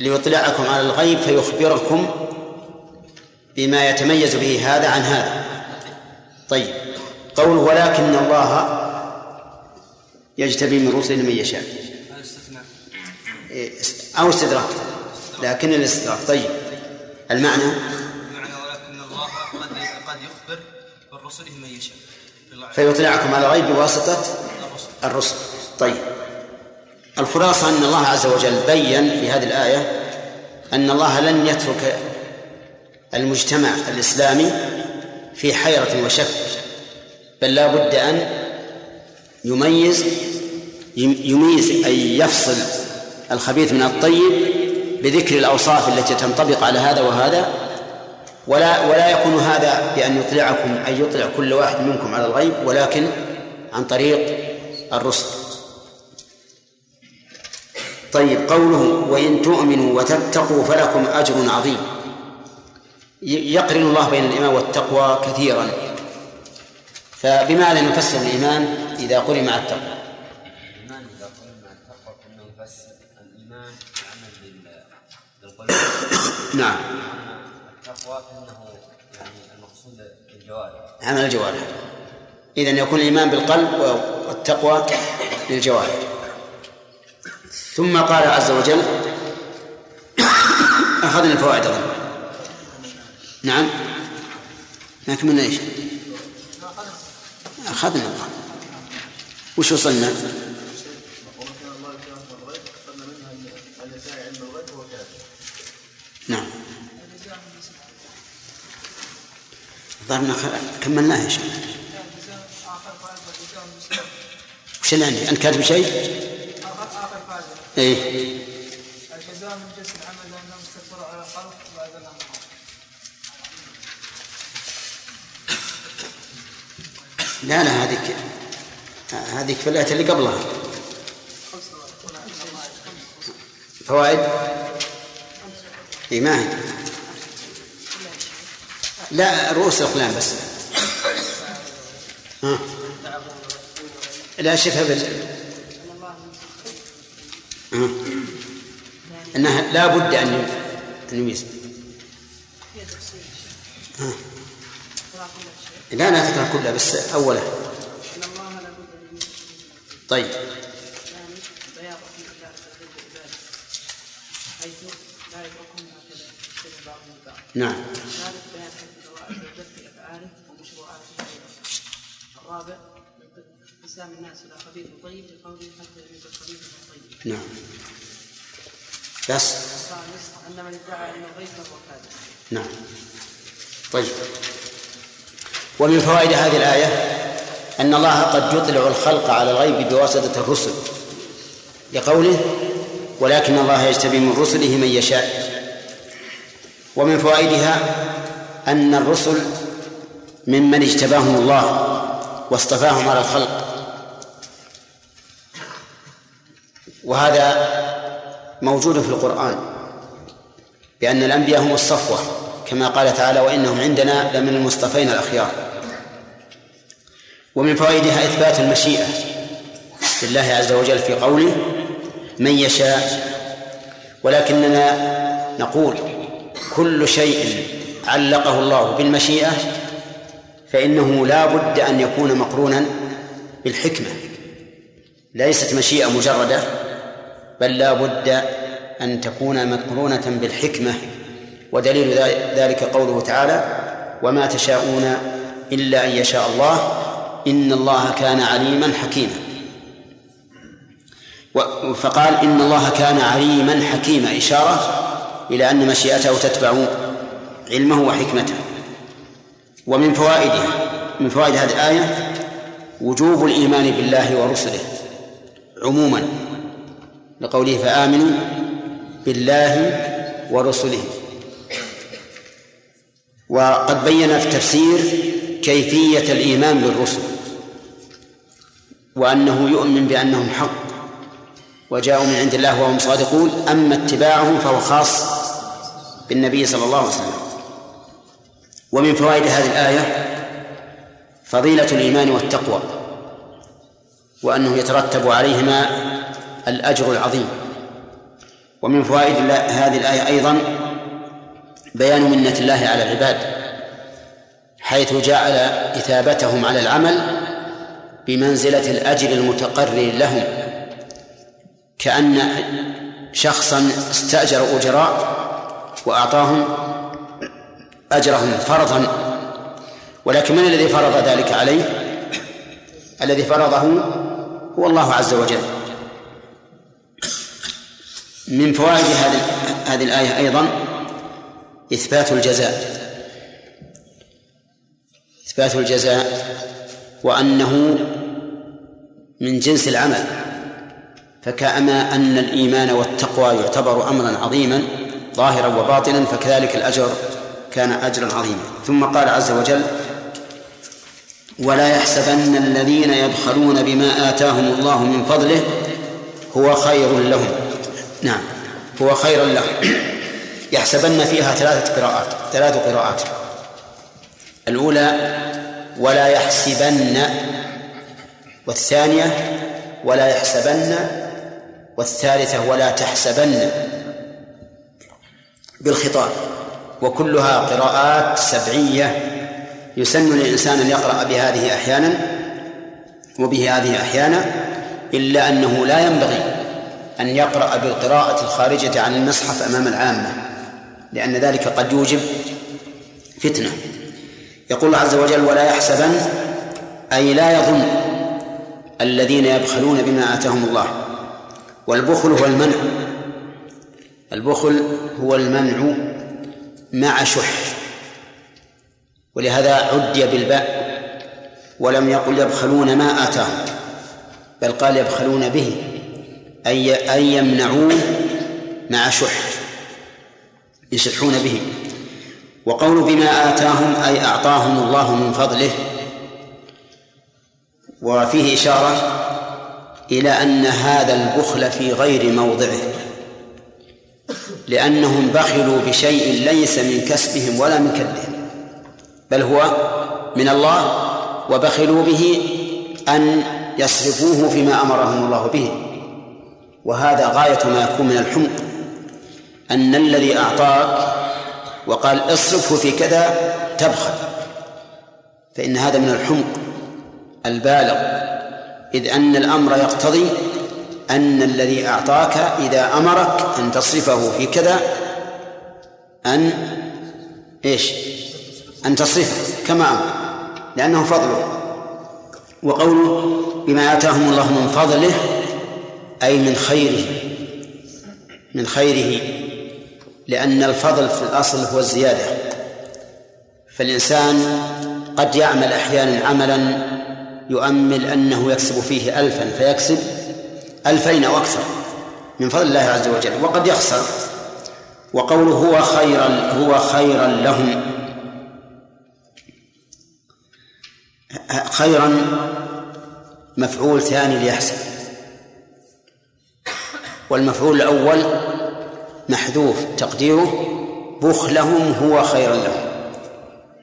ليطلعكم على الغيب فيخبركم بما يتميز به هذا عن هذا. طيب. قوله ولكن الله يجتبي من رسله من يشاء. إيه، أو استدراك. لكن الاستدراك. طيب. المعنى؟ بمعنى ولكن الله قد قد يخبر برسله من يشاء. فيطلعكم على الغيب بواسطة الرسل. طيب. الخلاصة أن الله عز وجل بين في هذه الآية أن الله لن يترك المجتمع الإسلامي في حيرة وشك بل لا بد أن يميز يميز أي يفصل الخبيث من الطيب بذكر الأوصاف التي تنطبق على هذا وهذا ولا ولا يكون هذا بأن يطلعكم أن يطلع كل واحد منكم على الغيب ولكن عن طريق الرسل. طيب قوله وإن تؤمنوا وتتقوا فلكم أجر عظيم. يقرن الله بين الإيمان والتقوى كثيرا. فبماذا نفسر الإيمان إذا قرن مع التقوى؟ الإيمان إذا مع التقوى فإنه يفسر الإيمان نعم. يعني عمل الجوارح. إذا يكون الإيمان بالقلب والتقوى للجوارح. ثم قال عز وجل أخذنا الفوائد أظن. نعم. ما كملنا إيش؟ أخذنا. وش وصلنا؟ نعم خ- كملناها يا شيخ. وش اللي عندي؟ أنت كاتب شيء؟ آخر إيه. الجزاء من جنس العمل لأنه مستقر على الخلق الأمر لا لا هذيك هذيك في الآية اللي قبلها. فوائد؟ اي ما هي. لا رؤوس الأقلام بس. ها؟ لا شفها بال ها. إنها لا بد أن أن يميز. لا لا تقرا كلها بس اوله طيب. بياض انقسام الناس إلى خبيث وطيب لقوله حتى يميز الخبيث من الطيب نعم. بس أن من ادعى أن الغيب فهو كاذب. نعم. طيب. ومن فوائد هذه الآية أن الله قد يطلع الخلق على الغيب بواسطة الرسل لقوله ولكن الله يجتبي من رسله من يشاء ومن فوائدها أن الرسل ممن اجتباهم الله واصطفاهم على الخلق وهذا موجود في القرآن بأن الأنبياء هم الصفوة كما قال تعالى وإنهم عندنا لمن المصطفين الأخيار ومن فوائدها إثبات المشيئة لله عز وجل في قوله من يشاء ولكننا نقول كل شيء علقه الله بالمشيئة فإنه لا بد أن يكون مقرونا بالحكمة ليست مشيئة مجردة بل لا بد أن تكون مقرونة بالحكمة ودليل ذلك قوله تعالى وما تشاءون إلا أن يشاء الله إن الله كان عليما حكيما. فقال إن الله كان عليما حكيما. إشارة إلى أن مشيئته تتبع علمه وحكمته. ومن فوائدها من فوائد هذه الآية وجوب الإيمان بالله ورسله عموما. لقوله فآمنوا بالله ورسله. وقد بين في التفسير كيفية الإيمان بالرسل وأنه يؤمن بأنهم حق وجاءوا من عند الله وهم صادقون أما اتباعهم فهو خاص بالنبي صلى الله عليه وسلم. ومن فوائد هذه الآية فضيلة الإيمان والتقوى وأنه يترتب عليهما الأجر العظيم. ومن فوائد هذه الآية أيضا بيان منة الله على العباد حيث جعل إثابتهم على العمل بمنزلة الأجر المتقرر لهم. كأن شخصا استأجر أجراء وأعطاهم أجرهم فرضا. ولكن من الذي فرض ذلك عليه؟ الذي فرضه هو الله عز وجل. من فوائد هذه هذه الآية أيضا إثبات الجزاء. إثبات الجزاء وأنه من جنس العمل. فكأما أن الإيمان والتقوى يعتبر أمرا عظيما ظاهرا وباطنا فكذلك الأجر كان أجرا عظيما. ثم قال عز وجل ولا يحسبن الذين يبخلون بما آتاهم الله من فضله هو خير لهم. نعم. هو خير لهم يحسبن فيها ثلاثة قراءات ثلاث قراءات. الأولى ولا يحسبن. والثانية ولا يحسبن. والثالثة ولا تحسبن. بالخطاب. وكلها قراءات سبعية يسن للإنسان أن يقرأ بهذه أحيانا وبه هذه أحيانا إلا أنه لا ينبغي أن يقرأ بالقراءة الخارجة عن المصحف أمام العامة لأن ذلك قد يوجب فتنة. يقول الله عز وجل ولا يحسبن أي لا يظن الذين يبخلون بما آتاهم الله. والبخل هو المنع. البخل هو المنع مع شح. ولهذا عدي بالباء ولم يقل يبخلون ما آتاهم بل قال يبخلون به. أي أن يمنعوه مع شح يشحون به. وقول بما آتاهم أي أعطاهم الله من فضله. وفيه إشارة إلى أن هذا البخل في غير موضعه. لأنهم بخلوا بشيء ليس من كسبهم ولا من كدهم. بل هو من الله وبخلوا به أن يصرفوه فيما أمرهم الله به. وهذا غاية ما يكون من الحمق. أن الذي أعطاك وقال اصرفه في كذا تبخل. فإن هذا من الحمق البالغ. إذ أن الأمر يقتضي أن الذي أعطاك إذا أمرك أن تصرفه في كذا أن إيش؟ أن تصرفه كما أمر. لأنه فضله. وقوله بما آتاهم الله من فضله أي من خيره من خيره لأن الفضل في الأصل هو الزيادة. فالإنسان قد يعمل أحيانا عملا يؤمل أنه يكسب فيه ألفا فيكسب ألفين أو أكثر من فضل الله عز وجل وقد يخسر. وقوله هو خيرا هو خيرا لهم. خيرا مفعول ثاني ليحسب. والمفعول الأول محذوف تقديره بخلهم هو خيرا لهم.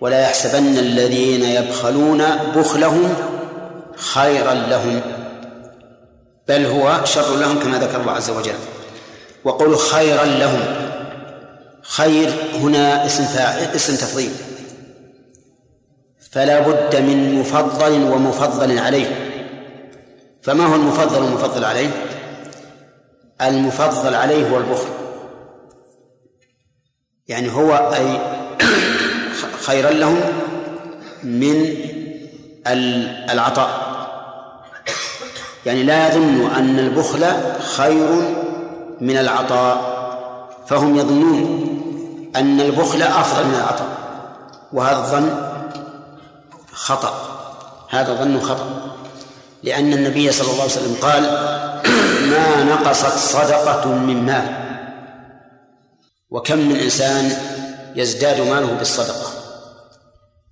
ولا يحسبن الذين يبخلون بخلهم خيرا لهم. بل هو شر لهم كما ذكر الله عز وجل. وقول خيرا لهم خير هنا اسم اسم تفضيل. فلا بد من مفضل ومفضل عليه. فما هو المفضل والمفضل عليه؟ المفضل عليه هو البخل. يعني هو أي خيرا لهم من العطاء. يعني لا يظن أن البخل خير من العطاء فهم يظنون أن البخل أفضل من العطاء وهذا الظن خطأ. هذا ظن خطأ. لأن النبي صلى الله عليه وسلم قال ما نقصت صدقة من مال وكم من إنسان يزداد ماله بالصدقة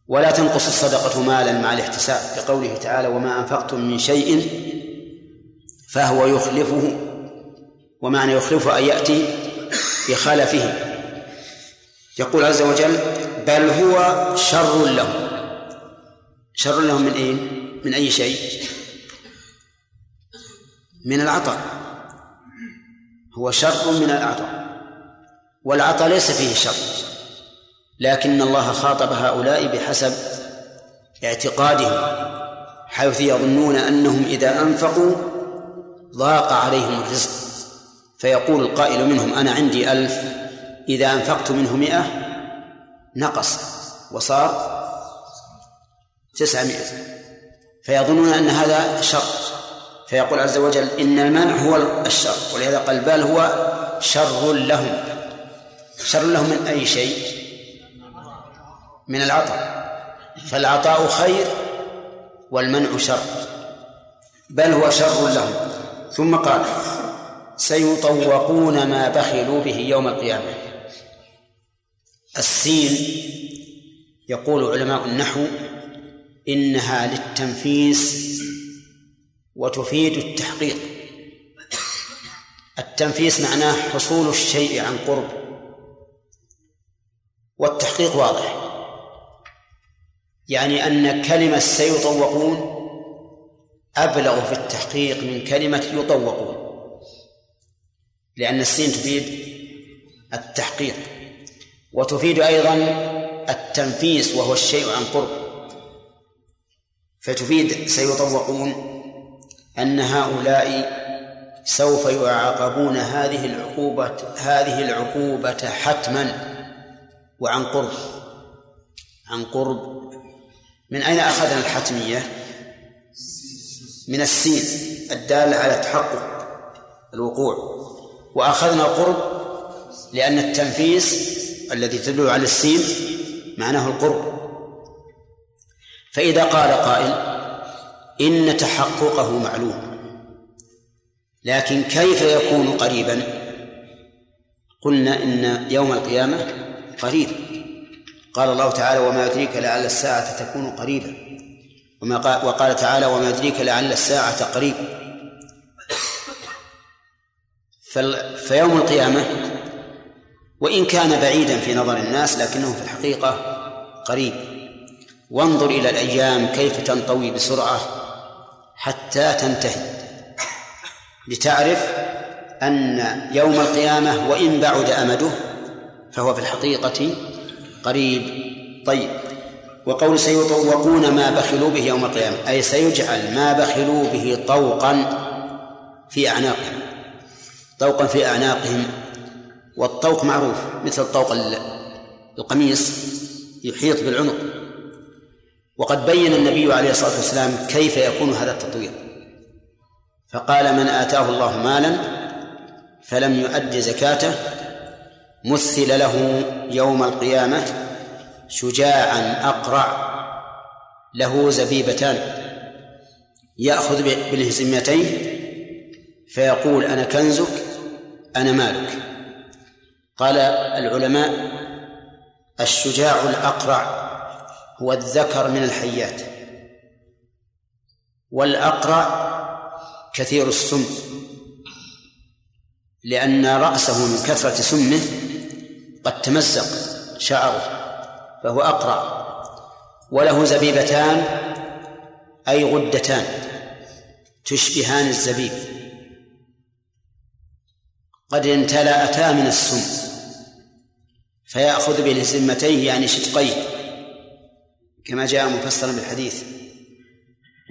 ولا تنقص الصدقة مالا مع الاحتساب لقوله تعالى وما أنفقتم من شيء فهو يخلفه ومعنى يخلفه أن يأتي بخلفه يقول عز وجل بل هو شر لهم شر لهم من أين؟ من أي شيء؟ من العطاء. هو شر من العطاء. والعطاء ليس فيه شر لكن الله خاطب هؤلاء بحسب اعتقادهم حيث يظنون أنهم إذا أنفقوا ضاق عليهم الرزق. فيقول القائل منهم أنا عندي ألف إذا أنفقت منه مئة نقص وصار تسعمائة فيظنون أن هذا شر فيقول عز وجل إن المنع هو الشر ولهذا قال بل هو شر لهم. شر لهم من أي شيء؟ من العطاء. فالعطاء خير والمنع شر. بل هو شر لهم. ثم قال سيطوقون ما بخلوا به يوم القيامة. السين يقول علماء النحو إنها للتنفيس وتفيد التحقيق. التنفيس معناه حصول الشيء عن قرب. والتحقيق واضح. يعني أن كلمة سيطوقون أبلغ في التحقيق من كلمة يطوقون. لأن السين تفيد التحقيق. وتفيد أيضا التنفيس وهو الشيء عن قرب. فتفيد سيطوقون أن هؤلاء سوف يعاقبون هذه العقوبة هذه العقوبة حتما وعن قرب. عن قرب. من أين أخذنا الحتمية؟ من السين الدالة على تحقق الوقوع. وأخذنا القرب لأن التنفيس الذي تدل على السين معناه القرب. فإذا قال قائل إن تحققه معلوم. لكن كيف يكون قريبا؟ قلنا إن يوم القيامة قريب. قال الله تعالى وما يدريك لعل الساعة تكون قريبا. وما قال وقال تعالى وما يدريك لعل الساعة قريب. فيوم القيامة وإن كان بعيدا في نظر الناس لكنه في الحقيقة قريب. وانظر إلى الأيام كيف تنطوي بسرعة. حتى تنتهي. لتعرف أن يوم القيامة وإن بعد أمده فهو في الحقيقة قريب. طيب وقول سيطوقون ما بخلوا به يوم القيامة أي سيجعل ما بخلوا به طوقا في أعناقهم. طوقا في أعناقهم والطوق معروف مثل طوق القميص يحيط بالعنق. وقد بين النبي عليه الصلاة والسلام كيف يكون هذا التطوير. فقال من آتاه الله مالا فلم يؤد زكاته مثل له يوم القيامة شجاعا أقرع له زبيبتان يأخذ بالهزمتين فيقول أنا كنزك أنا مالك. قال العلماء الشجاع الأقرع هو الذكر من الحيات. والأقرع كثير السم لأن رأسه من كثرة سمه قد تمزق شعره فهو أقرع وله زبيبتان أي غدتان تشبهان الزبيب. قد امتلأتا من السم فيأخذ بلسمتيه يعني شدقيه. كما جاء مفسرا بالحديث.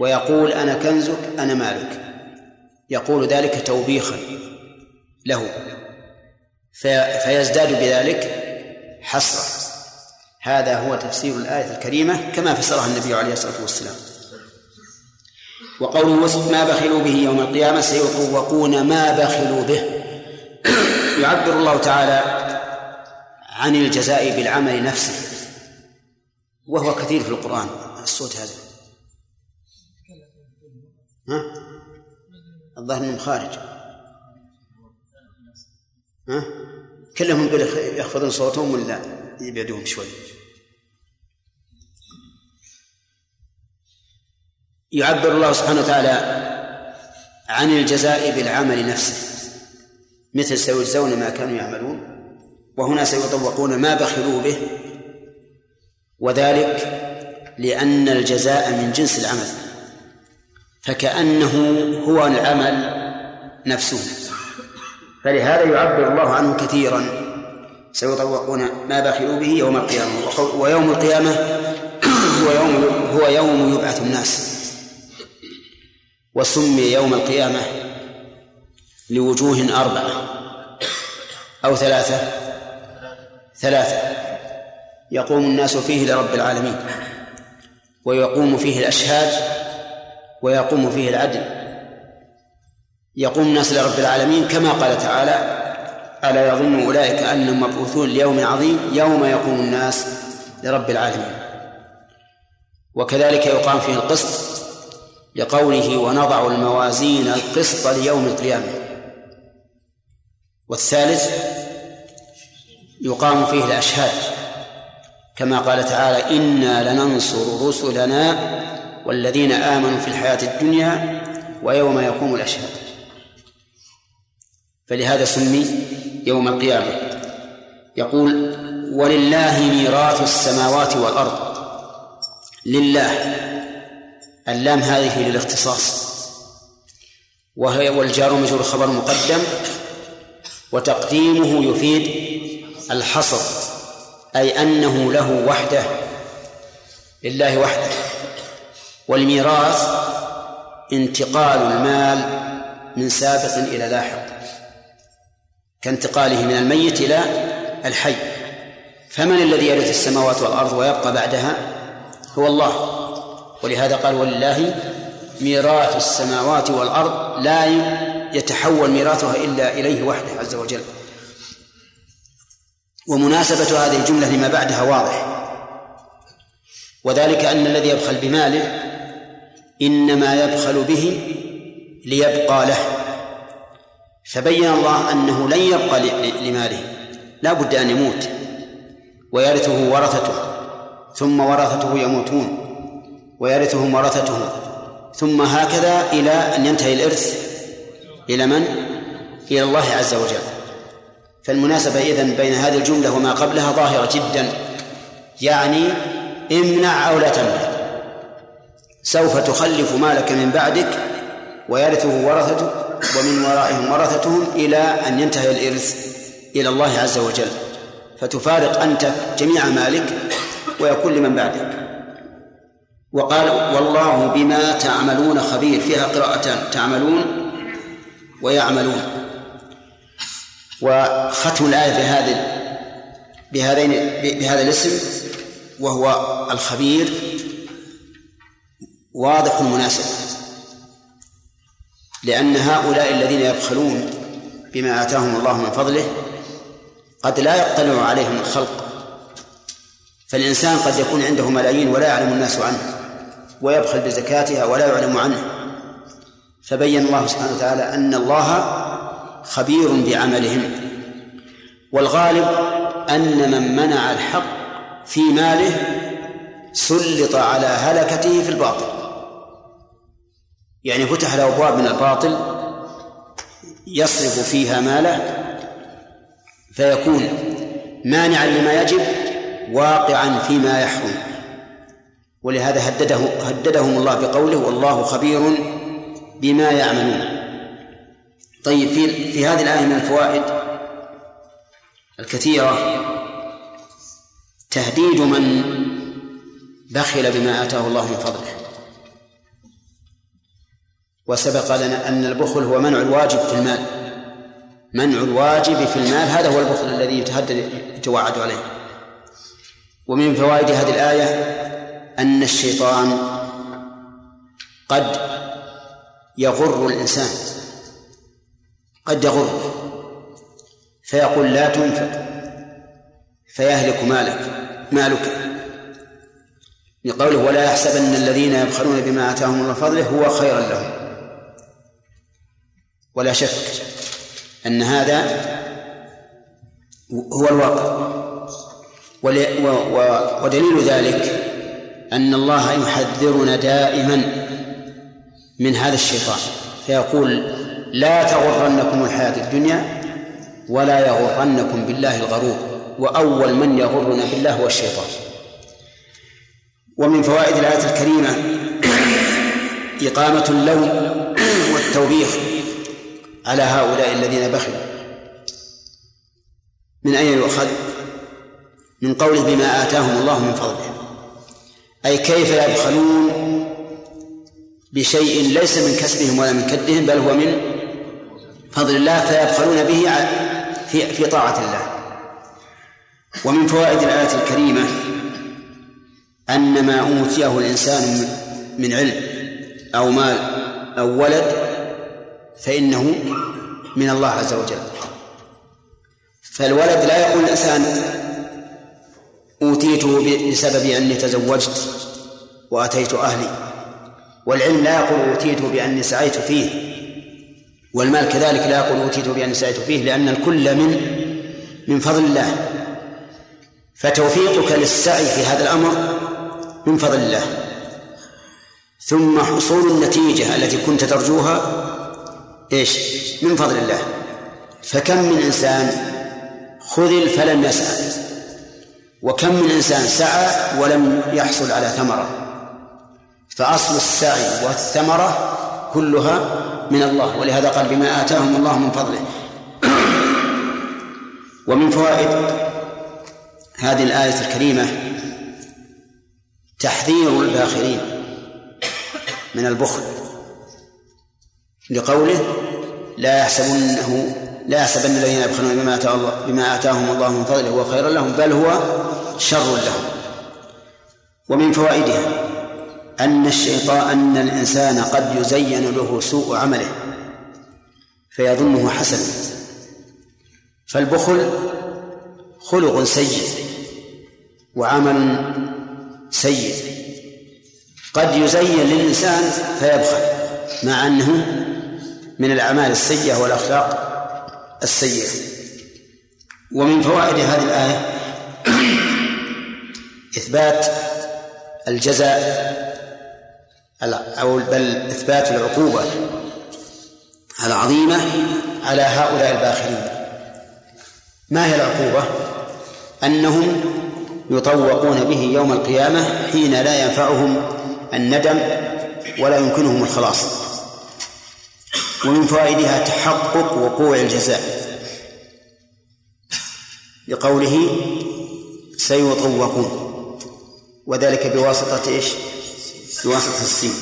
ويقول أنا كنزك أنا مالك. يقول ذلك توبيخا له. فيزداد بذلك حسرة هذا هو تفسير الآية الكريمة كما فسرها النبي عليه الصلاة والسلام. وقوله ما بخلوا به يوم القيامة سيطوقون ما بخلوا به. يعبر الله تعالى عن الجزاء بالعمل نفسه. وهو كثير في القرآن الصوت هذا ها؟ الظاهر انهم خارج ها؟ كلهم يخفضون صوتهم ولا يبعدون شوي يعبر الله سبحانه وتعالى عن الجزاء بالعمل نفسه مثل سيجزون ما كانوا يعملون وهنا سيطوقون ما بخلوا به وذلك لأن الجزاء من جنس العمل فكأنه هو العمل نفسه. فلهذا يعبر الله عنه كثيرا سيطوقون ما بخلوا به يوم القيامة ويوم القيامة هو يوم هو يوم يبعث الناس. وسمي يوم القيامة لوجوه أربعة أو ثلاثة ثلاثة. يقوم الناس فيه لرب العالمين ويقوم فيه الأشهاد ويقوم فيه العدل. يقوم الناس لرب العالمين كما قال تعالى ألا يظن أولئك أنهم مبعوثون ليوم عظيم يوم يقوم الناس لرب العالمين. وكذلك يقام فيه القسط لقوله ونضع الموازين القسط ليوم القيامة. والثالث يقام فيه الأشهاد. كما قال تعالى إنا لننصر رسلنا والذين آمنوا في الحياة الدنيا ويوم يقوم الأشهاد. فلهذا سمي يوم القيامة. يقول ولله ميراث السماوات والأرض. لله. اللام هذه للاختصاص. وهي والجار مجرور خبر مقدم وتقديمه يفيد الحصر. أي أنه له وحده لله وحده. والميراث انتقال المال من سابق إلى لاحق. كانتقاله من الميت إلى الحي. فمن الذي يرث السماوات والأرض ويبقى بعدها؟ هو الله. ولهذا قال ولله ميراث السماوات والأرض. لا يتحول ميراثها إلا إليه وحده عز وجل. ومناسبة هذه الجملة لما بعدها واضح. وذلك أن الذي يبخل بماله إنما يبخل به ليبقى له. فبين الله أنه لن يبقى لماله. لا بد أن يموت. ويرثه ورثته. ثم ورثته يموتون. ويرثهم ورثته. ثم هكذا إلى أن ينتهي الإرث. إلى من؟ إلى الله عز وجل. فالمناسبة إذن بين هذه الجملة وما قبلها ظاهرة جدا. يعني امنع أو لا تمنع. سوف تخلف مالك من بعدك ويرثه ورثته ومن ورائهم ورثتهم إلى أن ينتهي الإرث إلى الله عز وجل. فتفارق أنت جميع مالك ويكون لمن بعدك. وقال والله بما تعملون خبير. فيها قراءتان تعملون ويعملون. وختم الآية بهذه بهذين بهذا الاسم وهو الخبير واضح مناسب لأن هؤلاء الذين يبخلون بما آتاهم الله من فضله قد لا يطلع عليهم الخلق فالإنسان قد يكون عنده ملايين ولا يعلم الناس عنه ويبخل بزكاتها ولا يعلم عنه. فبين الله سبحانه وتعالى أن الله خبير بعملهم. والغالب أن من منع الحق في ماله سلط على هلكته في الباطل. يعني فتح له أبواب من الباطل يصرف فيها ماله فيكون مانعا لما يجب واقعا فيما يحرم. ولهذا هدده هددهم الله بقوله والله خبير بما يعملون. طيب في في هذه الآية من الفوائد الكثيرة. تهديد من بخل بما آتاه الله من فضله. وسبق لنا أن البخل هو منع الواجب في المال. منع الواجب في المال هذا هو البخل الذي يتهدد يتوعد عليه. ومن فوائد هذه الآية أن الشيطان قد يغر الإنسان. قد يغر. فيقول لا تنفق فيهلك مالك. مالك. لقوله ولا يحسبن الذين يبخلون بما آتاهم الله فضله هو خيرا لهم. ولا شك أن هذا هو الواقع. ودليل ذلك أن الله يحذرنا دائما من هذا الشيطان. فيقول لا تغرنكم الحياة الدنيا ولا يغرنكم بالله الغرور وأول من يغرنا بالله هو الشيطان. ومن فوائد الآية الكريمة إقامة اللوم والتوبيخ على هؤلاء الذين بخلوا. من أين يؤخذ؟ من قوله بما آتاهم الله من فضله. أي كيف يبخلون بشيء ليس من كسبهم ولا من كدهم بل هو من فضل الله فيبخلون به في في طاعة الله. ومن فوائد الآية الكريمة أن ما أوتيه الإنسان من علم أو مال أو ولد فإنه من الله عز وجل. فالولد لا يقول الإنسان أوتيته بسبب أني تزوجت وأتيت أهلي. والعلم لا يقول أوتيته بأني سعيت فيه. والمال كذلك لا يقول أوتيته بأني سعيت فيه لأن الكل من من فضل الله. فتوفيقك للسعي في هذا الأمر من فضل الله. ثم حصول النتيجة التي كنت ترجوها إيش؟ من فضل الله. فكم من إنسان خذل فلم يسعى؟ وكم من إنسان سعى ولم يحصل على ثمرة؟ فأصل السعي والثمرة كلها من الله ولهذا قال بما آتاهم الله من فضله. ومن فوائد هذه الآية الكريمة تحذير الباخرين من البخل لقوله لا يحسبنه لا يحسبن الذين يبخلون بما آتاه الله بما آتاهم الله من فضله هو خير لهم بل هو شر لهم. ومن فوائدها أن الشيطان أن الإنسان قد يزين له سوء عمله فيظنه حسنا فالبخل خلق سيء وعمل سيء. قد يزين للإنسان فيبخل مع أنه من الأعمال السيئة والأخلاق السيئة. ومن فوائد هذه الآية إثبات الجزاء أو بل إثبات العقوبة العظيمة على هؤلاء الباخرين ما هي العقوبة؟ أنهم يطوقون به يوم القيامة حين لا ينفعهم الندم ولا يمكنهم الخلاص ومن فوائدها تحقق وقوع الجزاء لقوله سيطوقون وذلك بواسطة إيش؟ بواسطة السين.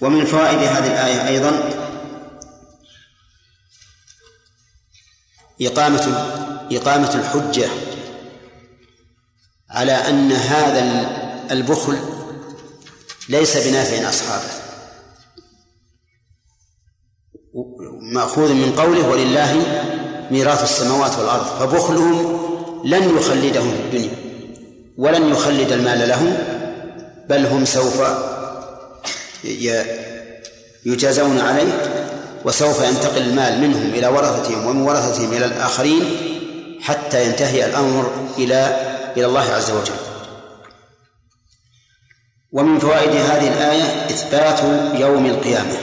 ومن فوائد هذه الآية أيضا إقامة إقامة الحجة على أن هذا البخل ليس بنافع أصحابه مأخوذ من قوله ولله ميراث السماوات والأرض فبخلهم لن يخلدهم في الدنيا ولن يخلد المال لهم بل هم سوف يجازون عليه وسوف ينتقل المال منهم إلى ورثتهم ومن ورثتهم إلى الآخرين حتى ينتهي الأمر إلى إلى الله عز وجل. ومن فوائد هذه الآية إثبات يوم القيامة.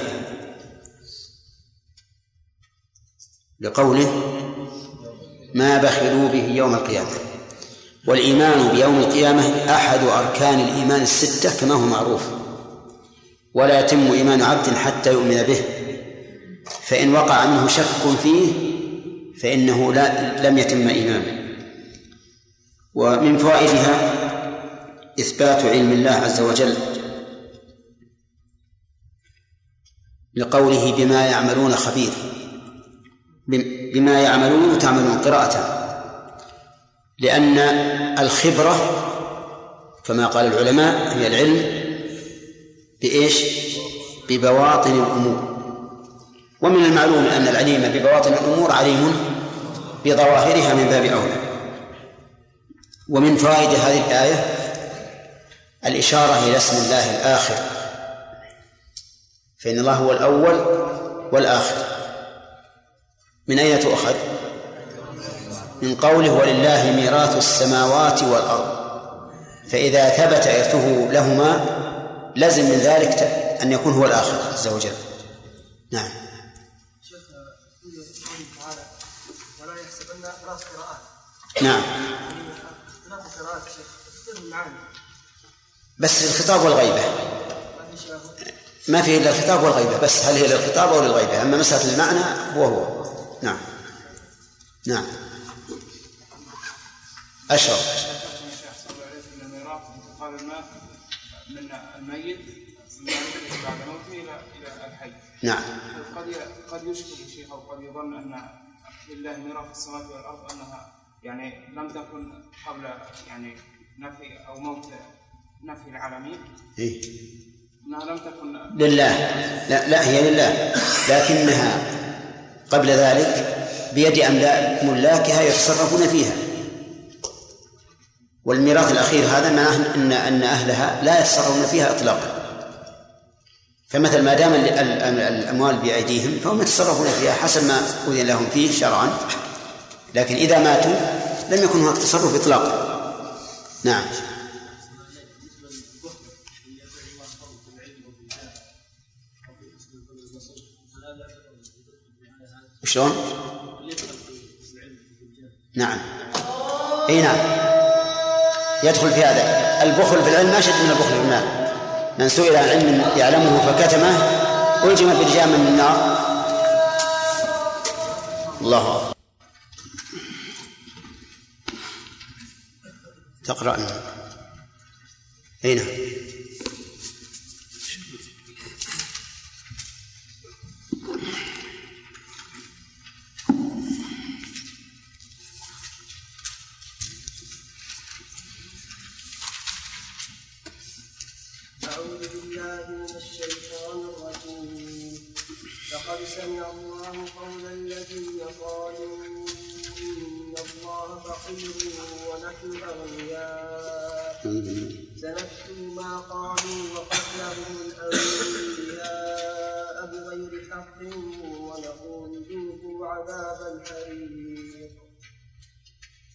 لقوله ما بخلوا به يوم القيامة. والإيمان بيوم القيامة أحد أركان الإيمان الستة كما هو معروف. ولا يتم إيمان عبد حتى يؤمن به. فإن وقع منه شك فيه فإنه لا لم يتم إيمانه. ومن فوائدها إثبات علم الله عز وجل لقوله بما يعملون خبير. بما يعملون وتعملون قراءة. لأن الخبرة كما قال العلماء هي العلم بإيش؟ ببواطن الأمور ومن المعلوم أن العليم ببواطن الأمور عليم بظواهرها من باب أولى ومن فوائد هذه الآية الإشارة إلى اسم الله الآخر فإن الله هو الأول والآخر من أين تؤخذ؟ من قوله ولله ميراث السماوات والأرض. فإذا ثبت إرثه لهما لزم من ذلك أن يكون هو الآخر عز وجل. نعم. ولا يحسبن قراءات نعم. شيخ بس الخطاب والغيبة. ما فيه إلا الخطاب والغيبة بس هل هي للخطاب أو للغيبة؟ أما مسألة المعنى هو هو. نعم. نعم. الماء من الميت بعد موته إلى إلى الحي. نعم. قد قد يشكل الشيخ أو قد يظن ان لله ميراث السماوات والارض انها يعني لم تكن قبل يعني نفي أو موت نفي العالمين. إيه؟ انها لم تكن لله لا لا هي لله لكنها قبل ذلك بيد ملاكها يتصرفون فيها والميراث الأخير هذا معناه أن أن أهلها لا يتصرفون فيها إطلاقا. فمثل ما دام الأموال بأيديهم فهم يتصرفون فيها حسب ما أذن لهم فيه شرعا. لكن إذا ماتوا لم يكن هناك تصرف إطلاقا. نعم. شلون؟ نعم. أي نعم. يدخل في هذا. البخل في العلم أشد من البخل في المال. من سئل عن علم يعلمه فكتمه ألجم برجام من النار. الله تقرأ. أين؟ أعوذ بالله من الشيطان الرجيم. لقد سمع الله قول الذين قالوا إن الله فقير ونحن أغنياء سنكتب ما قالوا وقتلهم الأنبياء بغير حق ونقول ذوقوا عذاب الحريق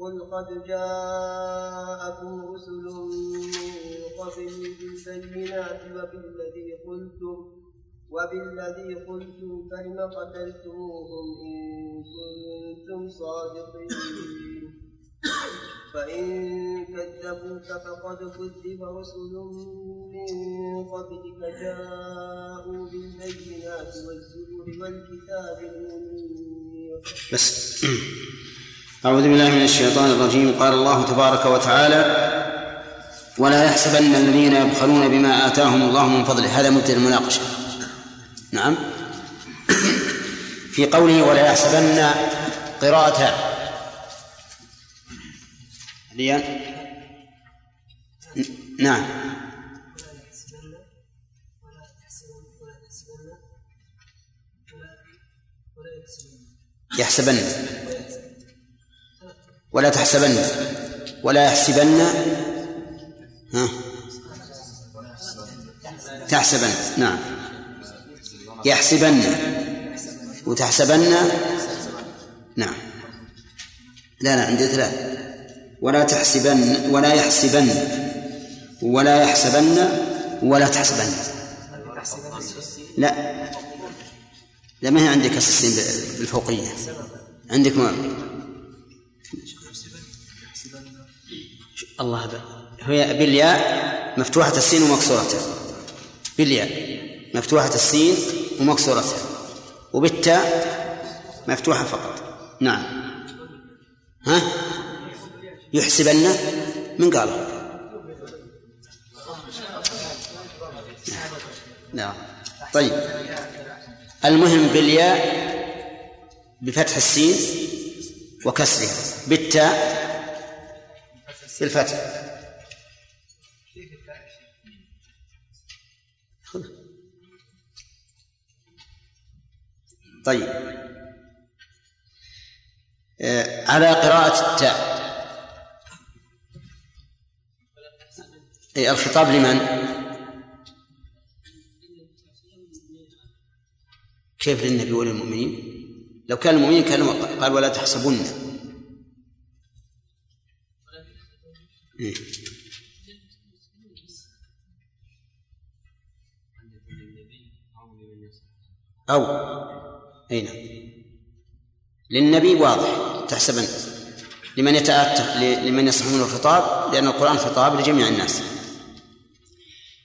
قل قد جاءكم رسل من قبل بالبينات وبالذي قلتم وبالذي قلتم فلم قتلتموهم إن كنتم صادقين. فإن كذبوك فقد كذب رسل من قبلك جاءوا بالبينات والزبر والكتاب المنير أعوذ بالله من الشيطان الرجيم. قال الله تبارك وتعالى ولا يحسبن الذين يبخلون بما آتاهم الله من فضله. هذا مبتدأ المناقشة. نعم. في قوله ولا يحسبن قراءتان ليان نعم. يحسبن. ولا تحسبن ولا يحسبن. ها؟ تحسبن نعم. يحسبن. وتحسبن نعم. لا لا عندي ثلاث. ولا تحسبن ولا يحسبن. ولا يحسبن ولا تحسبن. لا. لا ما هي عندك السين بالفوقية؟ عندك ما؟ الله بقى. هي بالياء مفتوحة السين ومكسورتها بالياء مفتوحة السين ومكسورتها وبالتاء مفتوحة فقط. نعم. ها؟ يحسبن من قال؟ نعم. طيب. المهم بالياء بفتح السين وكسرها. بالتاء بالفتح طيب. آه، على قراءة التاء. أي الخطاب لمن؟ كيف للنبي وللمؤمنين؟ لو كان المؤمنين كان قال ولا تحسبن. إيه. أو. أي نعم. للنبي واضح. تحسبن لمن يتأتى لمن يصحون الخطاب لأن القرآن خطاب لجميع الناس.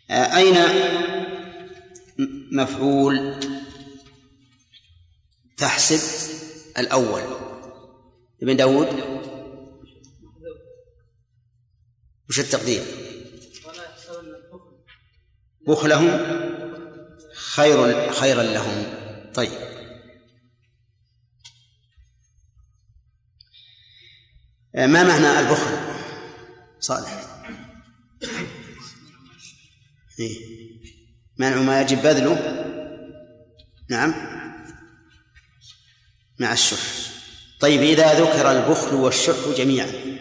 آه، أين مفعول تحسب الأول؟ ابن داود؟ وش التقدير؟ بخلهم خير خيرا لهم. طيب. ما معنى البخل؟ صالح. إيه؟ منع ما يجب بذله؟ نعم. مع الشح. طيب إذا ذكر البخل والشح جميعا.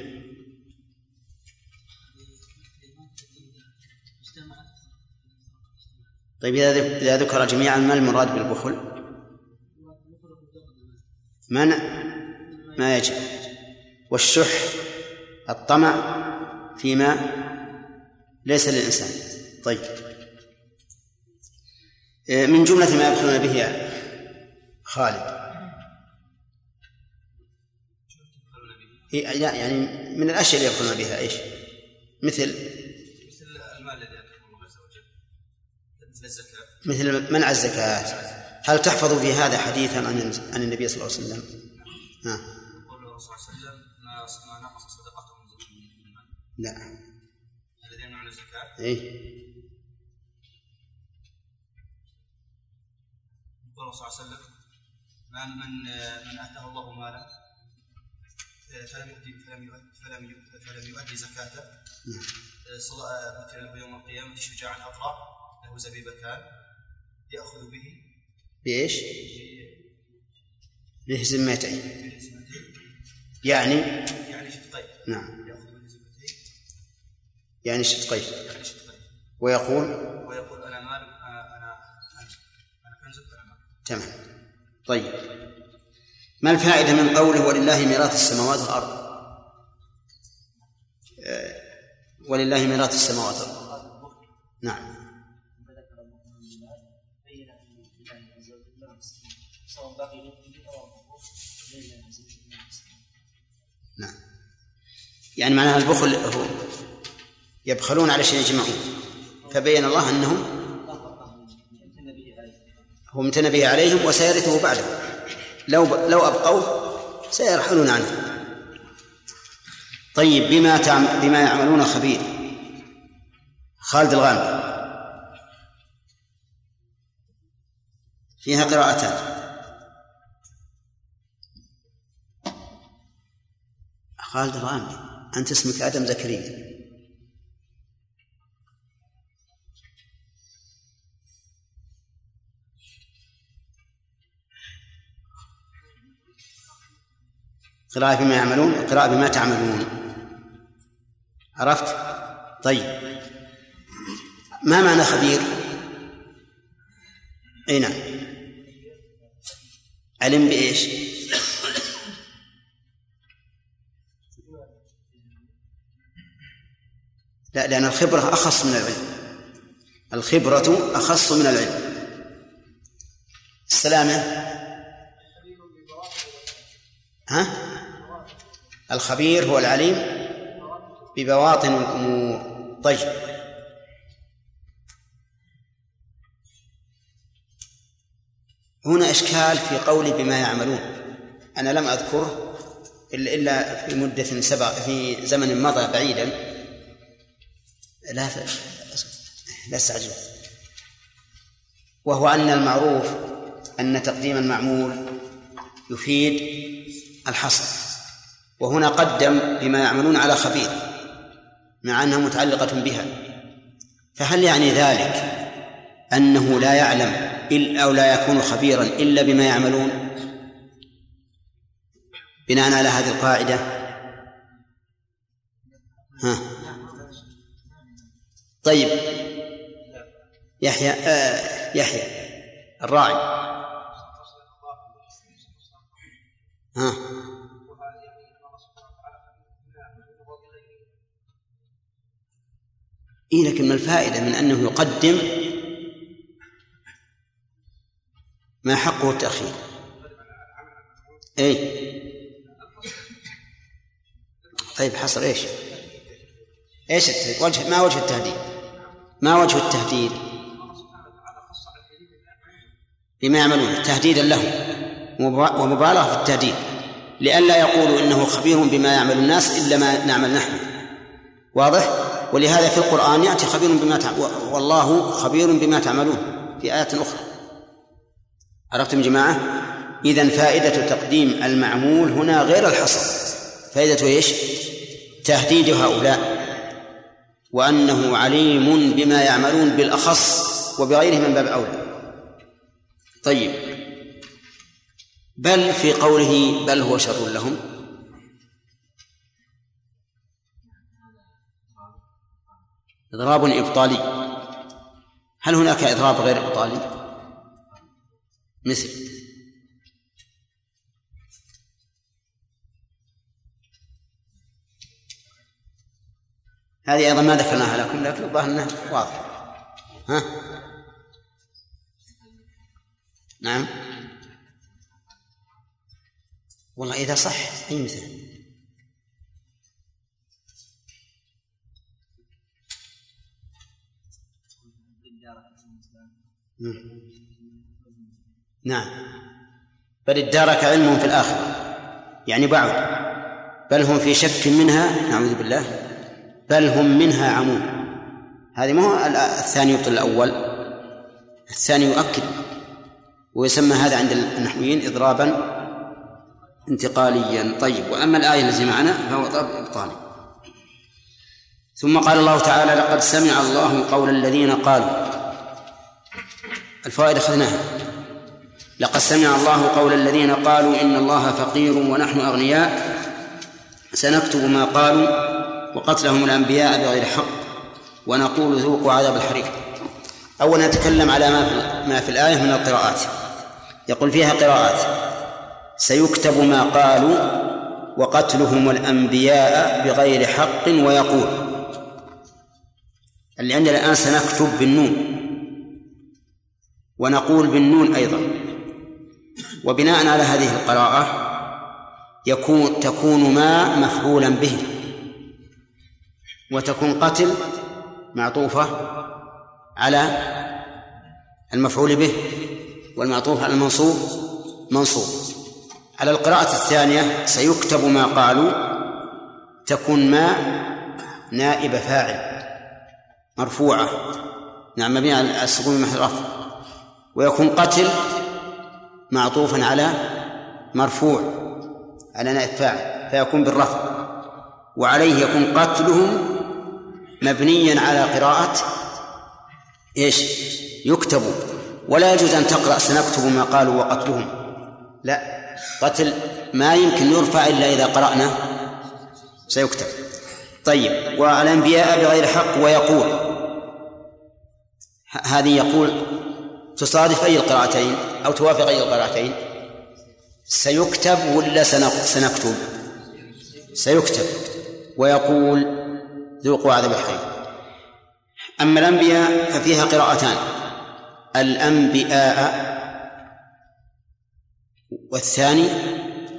طيب إذا ذكر جميعا ما المراد بالبخل؟ منع ما يجب. والشح الطمع فيما ليس للإنسان. طيب. من جملة ما يبخلون به خالد. لا يعني من الأشياء اللي يبخلون بها إيش؟ مثل المال الذي اتاه الله عز وجل مثل الزكاه مثل منع الزكاة. هل تحفظ في هذا حديثا عن عن النبي صلى الله عليه وسلم؟ ها. يقول صلى الله عليه وسلم ما ما نقص صدقته من المال لا. الذين يمنعون الزكاه إيه. يقول صلى الله عليه وسلم من من من اتاه الله مالا فلم يؤدي فلم يؤدي فلم يؤدي, فلم يؤدي زكاته مثل يوم القيامه شجاعا اقرا له زبيبتان يأخذ به بإيش؟ به ذمتين بحزمتين يعني؟ يعني شقين نعم. يأخذ به زبيبتين يعني يعني شقين ويقول؟ ويقول أنا مال أنا كنزك أنا مال تمام. طيب. ما الفائدة من قوله ولله ميراث السماوات والأرض؟ آه، ولله ميراث السماوات والأرض. نعم. نعم. يعني معناها البخل هو يبخلون على شيء يجمعون. فبين الله أنهم هو امتن به عليهم وسيرثه بعده. لو لو أبقوه سيرحلون عنه. طيب بما تعم بما يعملون خبير. خالد الغامدي فيها قراءتان. خالد الغامدي أنت اسمك آدم زكريا قراءة بما يعملون وقراءة بما تعملون عرفت؟ طيب ما معنى خبير؟ أي نعم علم بإيش؟ لا لأن الخبرة أخص من العلم. الخبرة أخص من العلم. السلامة ها؟ الخبير هو العليم ببواطن الأمور. طيب. هنا إشكال في قولي بما يعملون. أنا لم أذكره إلا في مدة سبق في زمن مضى بعيدا. لا لا استعجل وهو أن المعروف أن تقديم المعمول يفيد الحصر وهنا قدم بما يعملون على خبير مع أنها متعلقة بها. فهل يعني ذلك أنه لا يعلم إلا أو لا يكون خبيرا إلا بما يعملون؟ بناء على هذه القاعدة. ها. طيب يحيى آه يحيى الراعي ها إيه لكن ما الفائدة من أنه يقدم ما حقه التأخير أي طيب إيش؟ إيش التهديد؟ وجه ما وجه التهديد؟ ما وجه التهديد؟ بما يعملون تهديدا لهم ومبالغة في التهديد لئلا يقولوا إنه خبير بما يعمل الناس إلا ما نعمل نحن واضح؟ ولهذا في القرآن يأتي خبير بما تعمل والله خبير بما تعملون في آيات أخرى عرفتم جماعة؟ إذا فائدة تقديم المعمول هنا غير الحصر فائدة إيش؟ تهديد هؤلاء وأنه عليم بما يعملون بالأخص وبغيره من باب أولى. طيب. بل في قوله بل هو شر لهم. إضراب إبطالي. هل هناك إضراب غير إبطالي؟ مثل. هذه أيضا ما ذكرناها لكم لكن الظاهر أنها واضحة. ها؟ نعم. والله إذا صح أي مثل نعم. بل ادارك علمهم في الآخرة يعني بعد. بل هم في شك منها نعوذ بالله. بل هم منها عمون هذه ما هو الثاني يبطل الأول. الثاني يؤكد. ويسمى هذا عند النحويين إضرابا انتقاليا. طيب وأما الآية التي معنا فهو إبطالي. ثم قال الله تعالى لقد سمع الله قول الذين قالوا. الفوائد أخذناها. لقد سمع الله قول الذين قالوا إن الله فقير ونحن أغنياء. سنكتب ما قالوا وقتلهم الأنبياء بغير حق ونقول ذوقوا عذاب الحريق. أولا نتكلم على ما في, ما في الآية من القراءات. يقول فيها قراءات سيكتب ما قالوا وقتلهم الأنبياء بغير حق ويقول. اللي عندنا الآن سنكتب بالنون. ونقول بالنون أيضا. وبناء على هذه القراءة يكون تكون ما مفعولا به. وتكون قتل معطوفة على المفعول به والمعطوف على المنصوب منصوب. على القراءة الثانية سيكتب ما قالوا تكون ما نائب فاعل مرفوعة. نعم مبني على السكون رفع ويكون قتل معطوفا على مرفوع على نائب فاعل فيكون بالرفع. وعليه يكون قتلهم مبنيا على قراءة إيش؟ يكتب. ولا يجوز أن تقرأ سنكتب ما قالوا وقتلهم. لا قتل ما يمكن يرفع إلا إذا قرأنا سيكتب. طيب والأنبياء بغير حق ويقول هذه يقول تصادف أي القراءتين أو توافق أي القراءتين؟ سيكتب ولا سنكتب؟ سيكتب. ويقول ذوقوا عذاب الحريق أما الأنبياء ففيها قراءتان. الأنبياء والثاني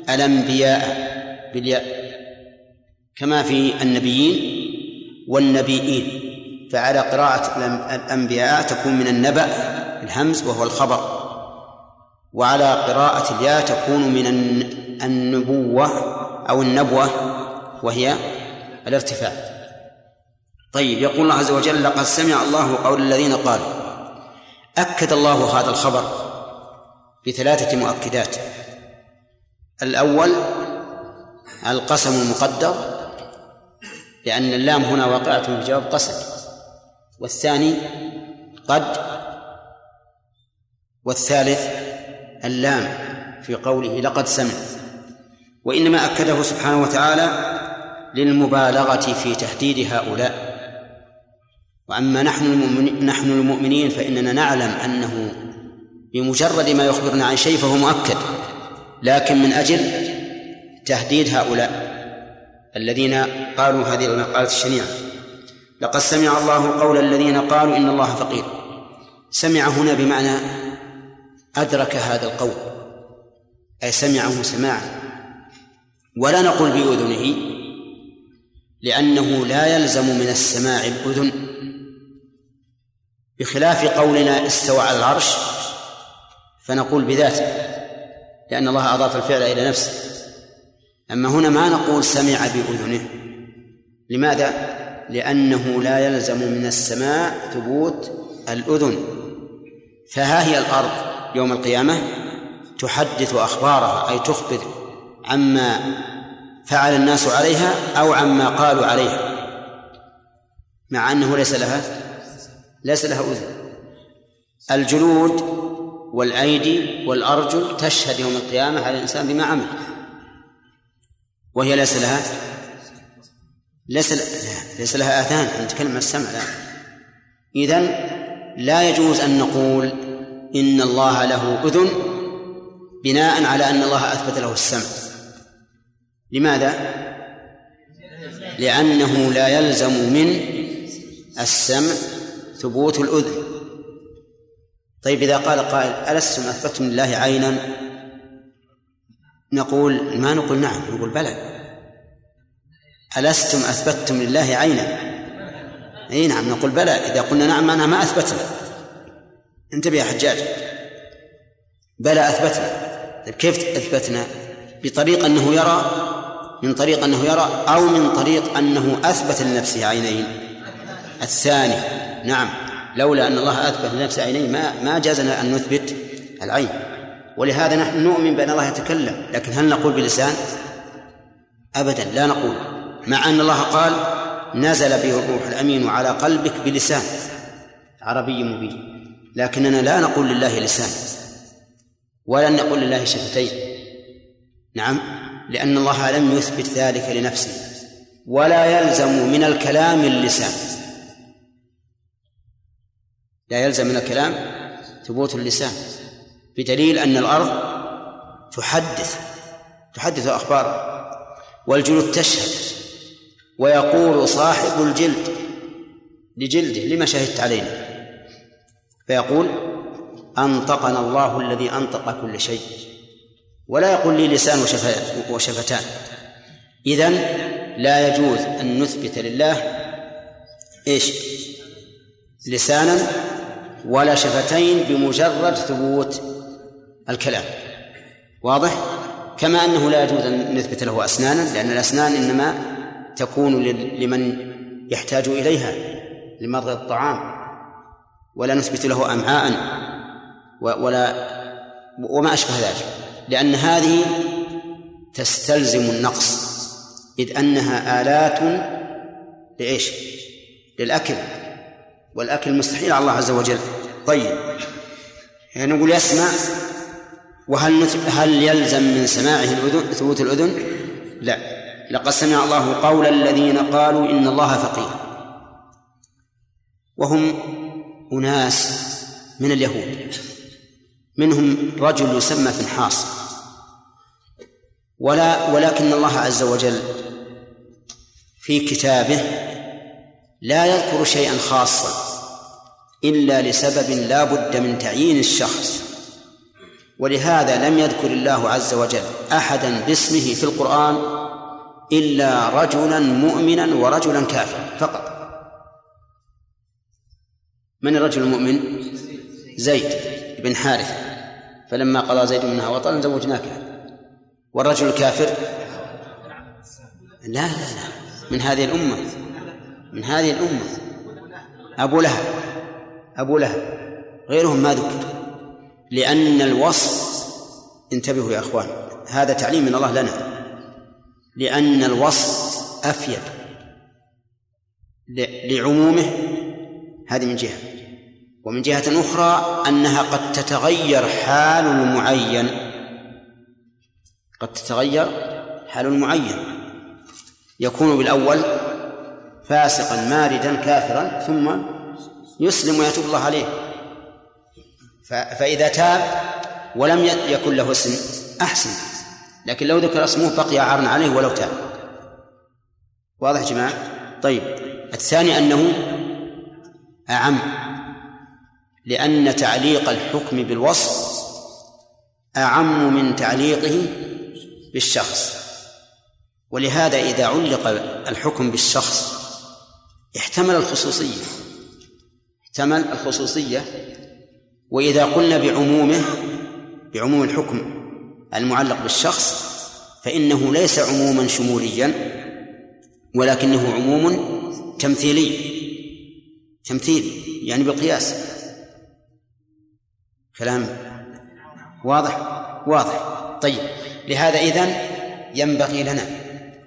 الأنبياء بالياء كما في النبيين والنبيين. فعلى قراءة الأنبياء تكون من النبأ الهمز وهو الخبر. وعلى قراءة الياء تكون من النبوة أو النبوة وهي الارتفاع. طيب يقول الله عز وجل لقد سمع الله قول الذين قالوا. أكد الله هذا الخبر بثلاثة مؤكدات. الأول القسم المقدر لأن اللام هنا واقعة في جواب قسم. والثاني قد. والثالث اللام في قوله لقد سمع. وإنما أكده سبحانه وتعالى للمبالغة في تهديد هؤلاء. وأما نحن المؤمنين نحن المؤمنين فإننا نعلم أنه بمجرد ما يخبرنا عن شيء فهو مؤكد لكن من أجل تهديد هؤلاء الذين قالوا هذه المقالة الشنيعة. لقد سمع الله قول الذين قالوا إن الله فقير. سمع هنا بمعنى أدرك هذا القول أي سمعه سماعا. ولا نقول بأذنه لأنه لا يلزم من السماع الأذن. بخلاف قولنا استوى على العرش فنقول بذاته لأن الله أضاف الفعل إلى نفسه. أما هنا ما نقول سمع بأذنه. لماذا؟ لأنه لا يلزم من السماع ثبوت الأذن. فها هي الأرض يوم القيامة تحدث أخبارها أي تخبر عما فعل الناس عليها أو عما قالوا عليها مع أنه ليس لها. ليس لها أذن. الجلود والأيدي والأرجل تشهد يوم القيامة على الإنسان بما عمل. وهي ليس لها ليس لها ليس لها آذان. نتكلم عن السمع لا إذن لا يجوز أن نقول إن الله له أذن بناء على أن الله أثبت له السمع. لماذا؟ لأنه لا يلزم من السمع ثبوت الأذن. طيب إذا قال قائل ألستم أثبتم لله عينا؟ نقول ما نقول نعم نقول بلى. ألستم أثبتتم لله عينا؟ أي نعم نقول بلى. إذا قلنا نعم أنا ما أثبتنا. انتبه يا حجاج. بلى أثبتنا. طيب كيف أثبتنا؟ بطريق أنه يرى من طريق أنه يرى أو من طريق أنه أثبت لنفسه عينين. الثاني. نعم. لولا أن الله أثبت لنفسه عينين ما ما جازنا أن نثبت العين. ولهذا نحن نؤمن بأن الله يتكلم. لكن هل نقول بلسان؟ أبدا لا نقول. مع أن الله قال نزل به الروح الأمين على قلبك بلسان. عربي مبين. لكننا لا نقول لله لسان. ولا نقول لله شفتين. نعم. لأن الله لم يثبت ذلك لنفسه. ولا يلزم من الكلام اللسان. لا يلزم من الكلام ثبوت اللسان بدليل أن الأرض تحدث تحدث أخبارها والجلود تشهد ويقول صاحب الجلد لجلده لما شهدت علينا فيقول أنطقنا الله الذي أنطق كل شيء ولا يقول لي لسان وشفتان. إذن لا يجوز أن نثبت لله إيش؟ لسانا ولا شفتين بمجرد ثبوت الكلام. واضح؟ كما أنه لا يجوز أن نثبت له أسنانا لأن الأسنان إنما تكون لمن يحتاج إليها لمضغ الطعام. ولا نثبت له أمعاء ولا وما أشبه ذلك. لأن هذه تستلزم النقص إذ أنها آلات لإيش؟ للأكل. والأكل مستحيل على الله عز وجل. طيب. يعني نقول يسمع وهل هل يلزم من سماعه الأذن ثبوت الأذن؟ لا. لقد سمع الله قول الذين قالوا إن الله فقير. وهم أناس من اليهود. منهم رجل يسمى فنحاص ولا ولكن الله عز وجل في كتابه لا يذكر شيئا خاصا. إلا لسبب لا بد من تعيين الشخص. ولهذا لم يذكر الله عز وجل أحدا باسمه في القرآن إلا رجلا مؤمنا ورجلا كافرا فقط. من الرجل المؤمن؟ زيد بن حارثة. فلما قضى زيد منها وطرا زوجناك. والرجل الكافر؟ لا لا لا. من هذه الأمة. من هذه الأمة. أبو لهب. أبو لهب غيرهم ما ذكر لأن الوصف انتبهوا يا أخوان هذا تعليم من الله لنا لأن الوصف أفيد لعمومه هذه من جهة ومن جهة أخرى أنها قد تتغير حال المعين قد تتغير حال المعين يكون بالأول فاسقا ماردا كافرا ثم يسلم ويتوب الله عليه. فإذا تاب ولم يكن له اسم أحسن. لكن لو ذكر اسمه بقي عار عليه ولو تاب. واضح جماعة؟ طيب الثاني أنه أعم لأن تعليق الحكم بالوصف أعم من تعليقه بالشخص. ولهذا إذا علق الحكم بالشخص احتمل الخصوصية. احتمل الخصوصية وإذا قلنا بعمومه بعموم الحكم المعلق بالشخص فإنه ليس عموما شموليا ولكنه عموم تمثيلي تمثيلي يعني بالقياس. كلام واضح؟ واضح. طيب لهذا إذن ينبغي لنا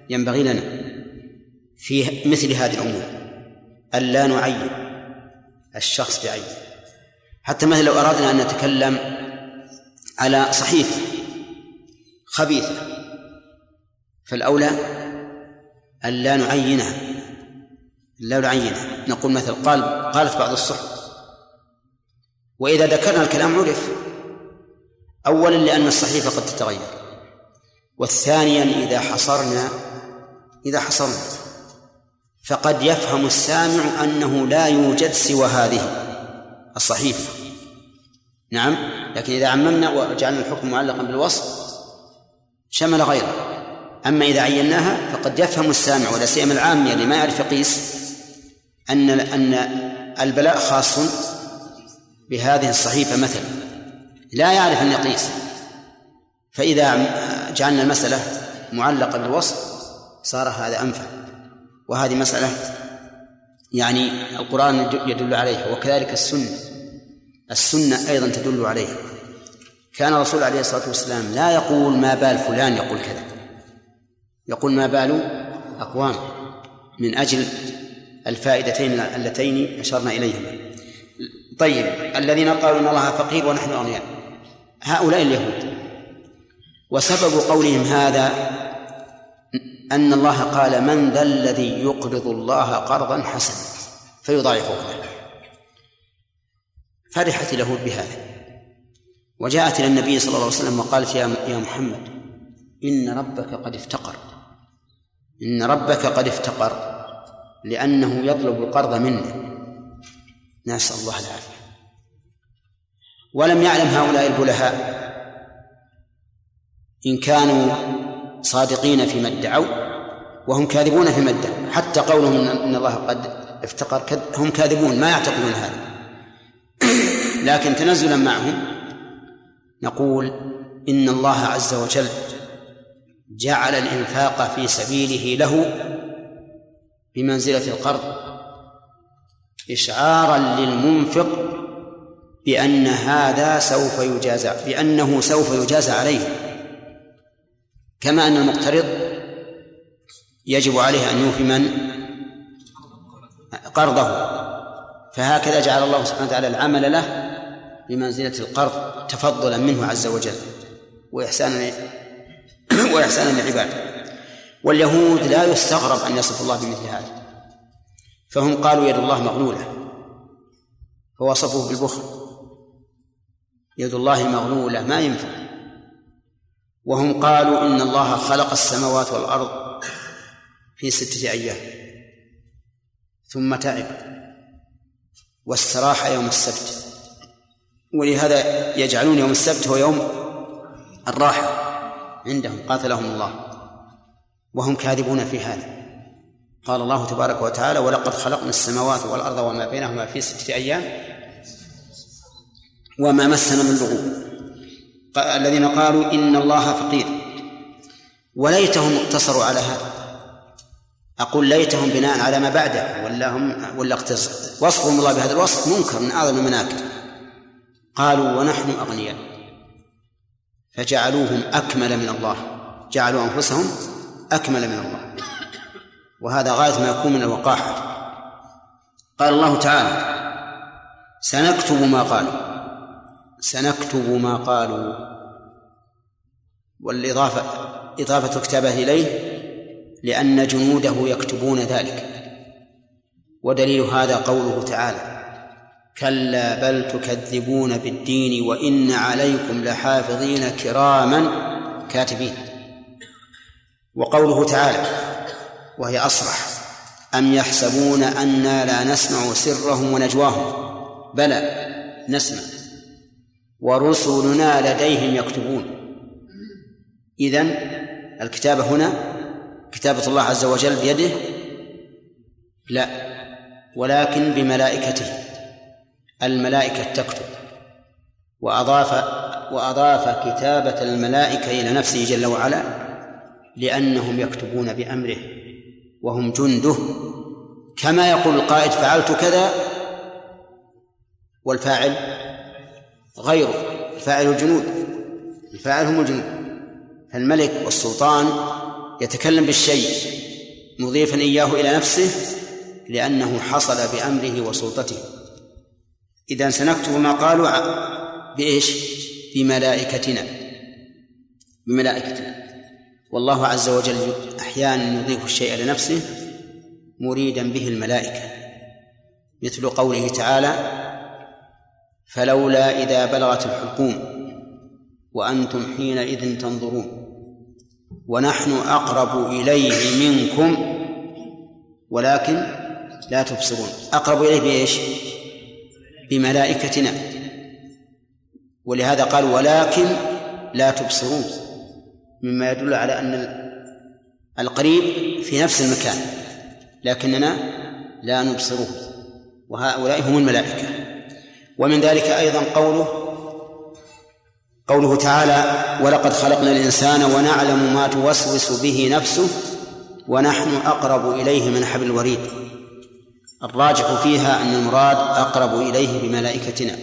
ينبغي لنا في مثل هذه الأمور ألا نعين الشخص بعين. حتى مثلا لو أردنا أن نتكلم على صحيفة خبيثة فالأولى أن لا نعينها لا نعينها نقول مثلا قال قالت بعض الصحف وإذا ذكرنا الكلام عرف أولا لأن الصحيفة قد تتغير والثانيا إذا حصرنا إذا حصرنا. فقد يفهم السامع أنه لا يوجد سوى هذه الصحيفة. نعم لكن إذا عممنا وجعلنا الحكم معلقا بالوصف شمل غيره. أما إذا عيناها فقد يفهم السامع ولا سيما العامي اللي ما يعرف يقيس أن أن البلاء خاص بهذه الصحيفة مثلا. لا يعرف أن يقيس. فإذا جعلنا المسألة معلقة بالوصف صار هذا أنفع. وهذه مسألة يعني القرآن يدل عليها وكذلك السنة. السنة أيضا تدل عليها. كان الرسول عليه الصلاة والسلام لا يقول ما بال فلان يقول كذا. يقول ما بال أقوام من أجل الفائدتين اللتين أشرنا إليهما. طيب الذين قالوا إن الله فقير ونحن أغنياء. هؤلاء اليهود. وسبب قولهم هذا أن الله قال من ذا الذي يقرض الله قرضا حسنا؟ فيضاعفه له. فرحت اليهود بهذا. وجاءت إلى النبي صلى الله عليه وسلم وقالت يا يا محمد إن ربك قد افتقر. إن ربك قد افتقر لأنه يطلب القرض منا نسأل الله العافية. ولم يعلم هؤلاء البلهاء إن كانوا صادقين فيما ادعوا وهم كاذبون فيما ادعوا. حتى قولهم إن الله قد افتقر هم كاذبون ما يعتقدون هذا. لكن تنزلا معهم نقول إن الله عز وجل جعل الإنفاق في سبيله له بمنزلة القرض إشعارا للمنفق بأن هذا سوف يجازى بأنه سوف يجازى عليه. كما أن المقترض يجب عليه أن يوفي من؟ قرضه. فهكذا جعل الله سبحانه وتعالى العمل له بمنزلة القرض تفضلا منه عز وجل وإحسانا وإحسانا لعباده واليهود لا يستغرب أن يصف الله بمثل هذا. فهم قالوا يد الله مغلولة. فوصفوه بالبخل. يد الله مغلولة ما ينفع. وهم قالوا إن الله خلق السماوات والأرض في ستة أيام. ثم تعب واستراح يوم السبت. ولهذا يجعلون يوم السبت هو يوم الراحة عندهم قاتلهم الله. وهم كاذبون في هذا. قال الله تبارك وتعالى ولقد خلقنا السماوات والأرض وما بينهما في ستة أيام وما مسنا من لغوب. الذين قالوا إن الله فقير. وليتهم اقتصروا على هذا. أقول ليتهم بناء على ما بعده ولا هم ولا اقتصر وصفهم الله بهذا الوصف منكر من أعظم المناكر قالوا ونحن أغنياء. فجعلوهم أكمل من الله. جعلوا أنفسهم أكمل من الله. وهذا غاية ما يكون من الوقاحة. قال الله تعالى سنكتب ما قالوا. سنكتب ما قالوا. والإضافة إضافة الكتابة إليه لأن جنوده يكتبون ذلك. ودليل هذا قوله تعالى كلا بل تكذبون بالدين وإن عليكم لحافظين كراما كاتبين. وقوله تعالى وهي أصرح أم يحسبون أنا لا نسمع سرهم ونجواهم. بلى نسمع. ورسلنا لديهم يكتبون. إذن الكتابة هنا كتابة الله عز وجل بيده؟ لا ولكن بملائكته. الملائكة تكتب. وأضاف وأضاف كتابة الملائكة إلى نفسه جل وعلا لأنهم يكتبون بأمره وهم جنده. كما يقول القائد فعلت كذا؟ والفاعل غيره الفاعل الجنود. الفاعل هم الجنود. فالملك والسلطان يتكلم بالشيء مضيفا إياه إلى نفسه لأنه حصل بأمره وسلطته. إذا سنكتب ما قالوا بإيش؟ بملائكتنا. بملائكتنا. والله عز وجل أحيانا يضيف الشيء لنفسه مريدا به الملائكة مثل قوله تعالى فلولا إذا بلغت الحلقوم وأنتم حينئذ تنظرون ونحن أقرب إليه منكم ولكن لا تبصرون. أقرب إليه بإيش؟ بملائكتنا. ولهذا قال ولكن لا تبصرون مما يدل على أن القريب في نفس المكان لكننا لا نبصره. وهؤلاء هم الملائكة. ومن ذلك أيضا قوله قوله تعالى ولقد خلقنا الإنسان ونعلم ما توسوس به نفسه ونحن أقرب إليه من حبل الوريد. الراجح فيها أن المراد أقرب إليه بملائكتنا.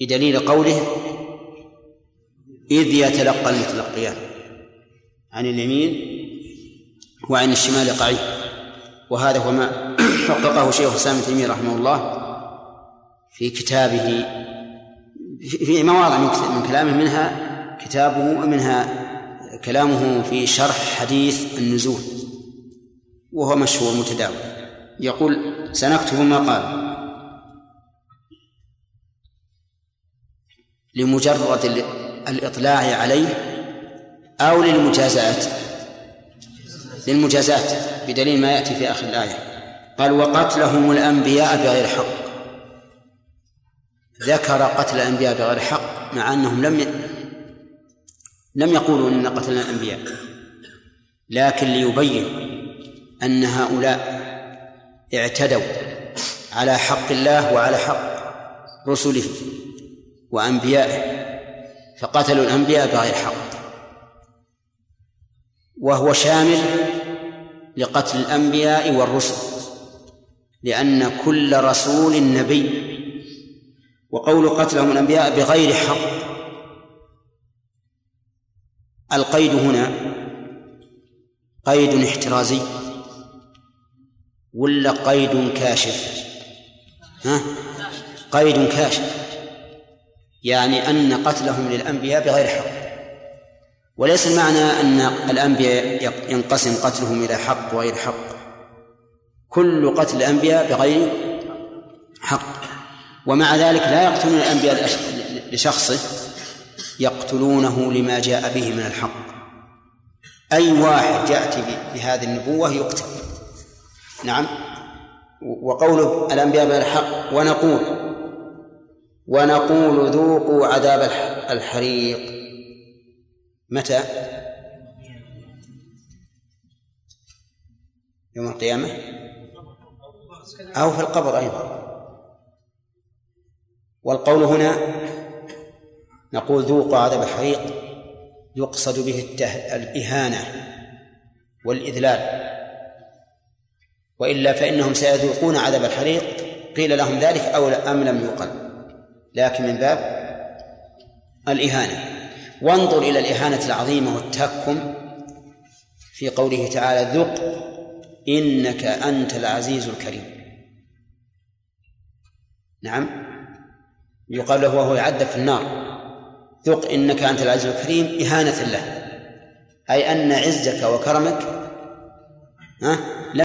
بدليل قوله إذ يتلقى المتلقيان عن اليمين وعن الشمال قعيد. وهذا هو ما حققه شيخ الإسلام ابن تيمية رحمه الله في كتابه في مواضع من كلامه منها كتابه ومنها كلامه في شرح حديث النزول وهو مشهور متداول. يقول سنكتب ما قال. لمجرد الإطلاع عليه أو للمجازات؟ للمجازات بدليل ما يأتي في آخر الآية. قال وقتلهم الأنبياء بغير حق. ذكر قتل الأنبياء بغير حق مع أنهم لم ي... لم يقولوا إن قتلنا الأنبياء. لكن ليبين أن هؤلاء اعتدوا على حق الله وعلى حق رسله وأنبيائه فقتلوا الأنبياء بغير حق. وهو شامل لقتل الأنبياء والرسل لأن كل رسول نبي. وقول قتلهم الأنبياء بغير حق. القيد هنا قيد احترازي ولا قيد كاشف؟ ها؟ قيد كاشف. يعني أن قتلهم للأنبياء بغير حق. وليس المعنى أن الأنبياء ينقسم قتلهم إلى حق وغير حق. كل قتل الأنبياء بغير حق. ومع ذلك لا يقتلون الأنبياء لشخصه يقتلونه لما جاء به من الحق. أي واحد يأتي بهذه النبوة يقتل. نعم؟ وقوله الأنبياء بالحق ونقول ونقول ذوقوا عذاب الحريق. متى؟ يوم القيامة؟ أو في القبر أيضا. والقول هنا نقول ذوقوا عذاب الحريق يقصد به الإهانة والإذلال. وإلا فإنهم سيذوقون عذاب الحريق قيل لهم ذلك أو أم لم يقل. لكن من باب الإهانة. وانظر إلى الإهانة العظيمة والتهكم في قوله تعالى ذق إنك أنت العزيز الكريم. نعم. يقال له وهو يعذب في النار. ذق إنك أنت العزيز الكريم إهانة له. أي أن عزك وكرمك ها؟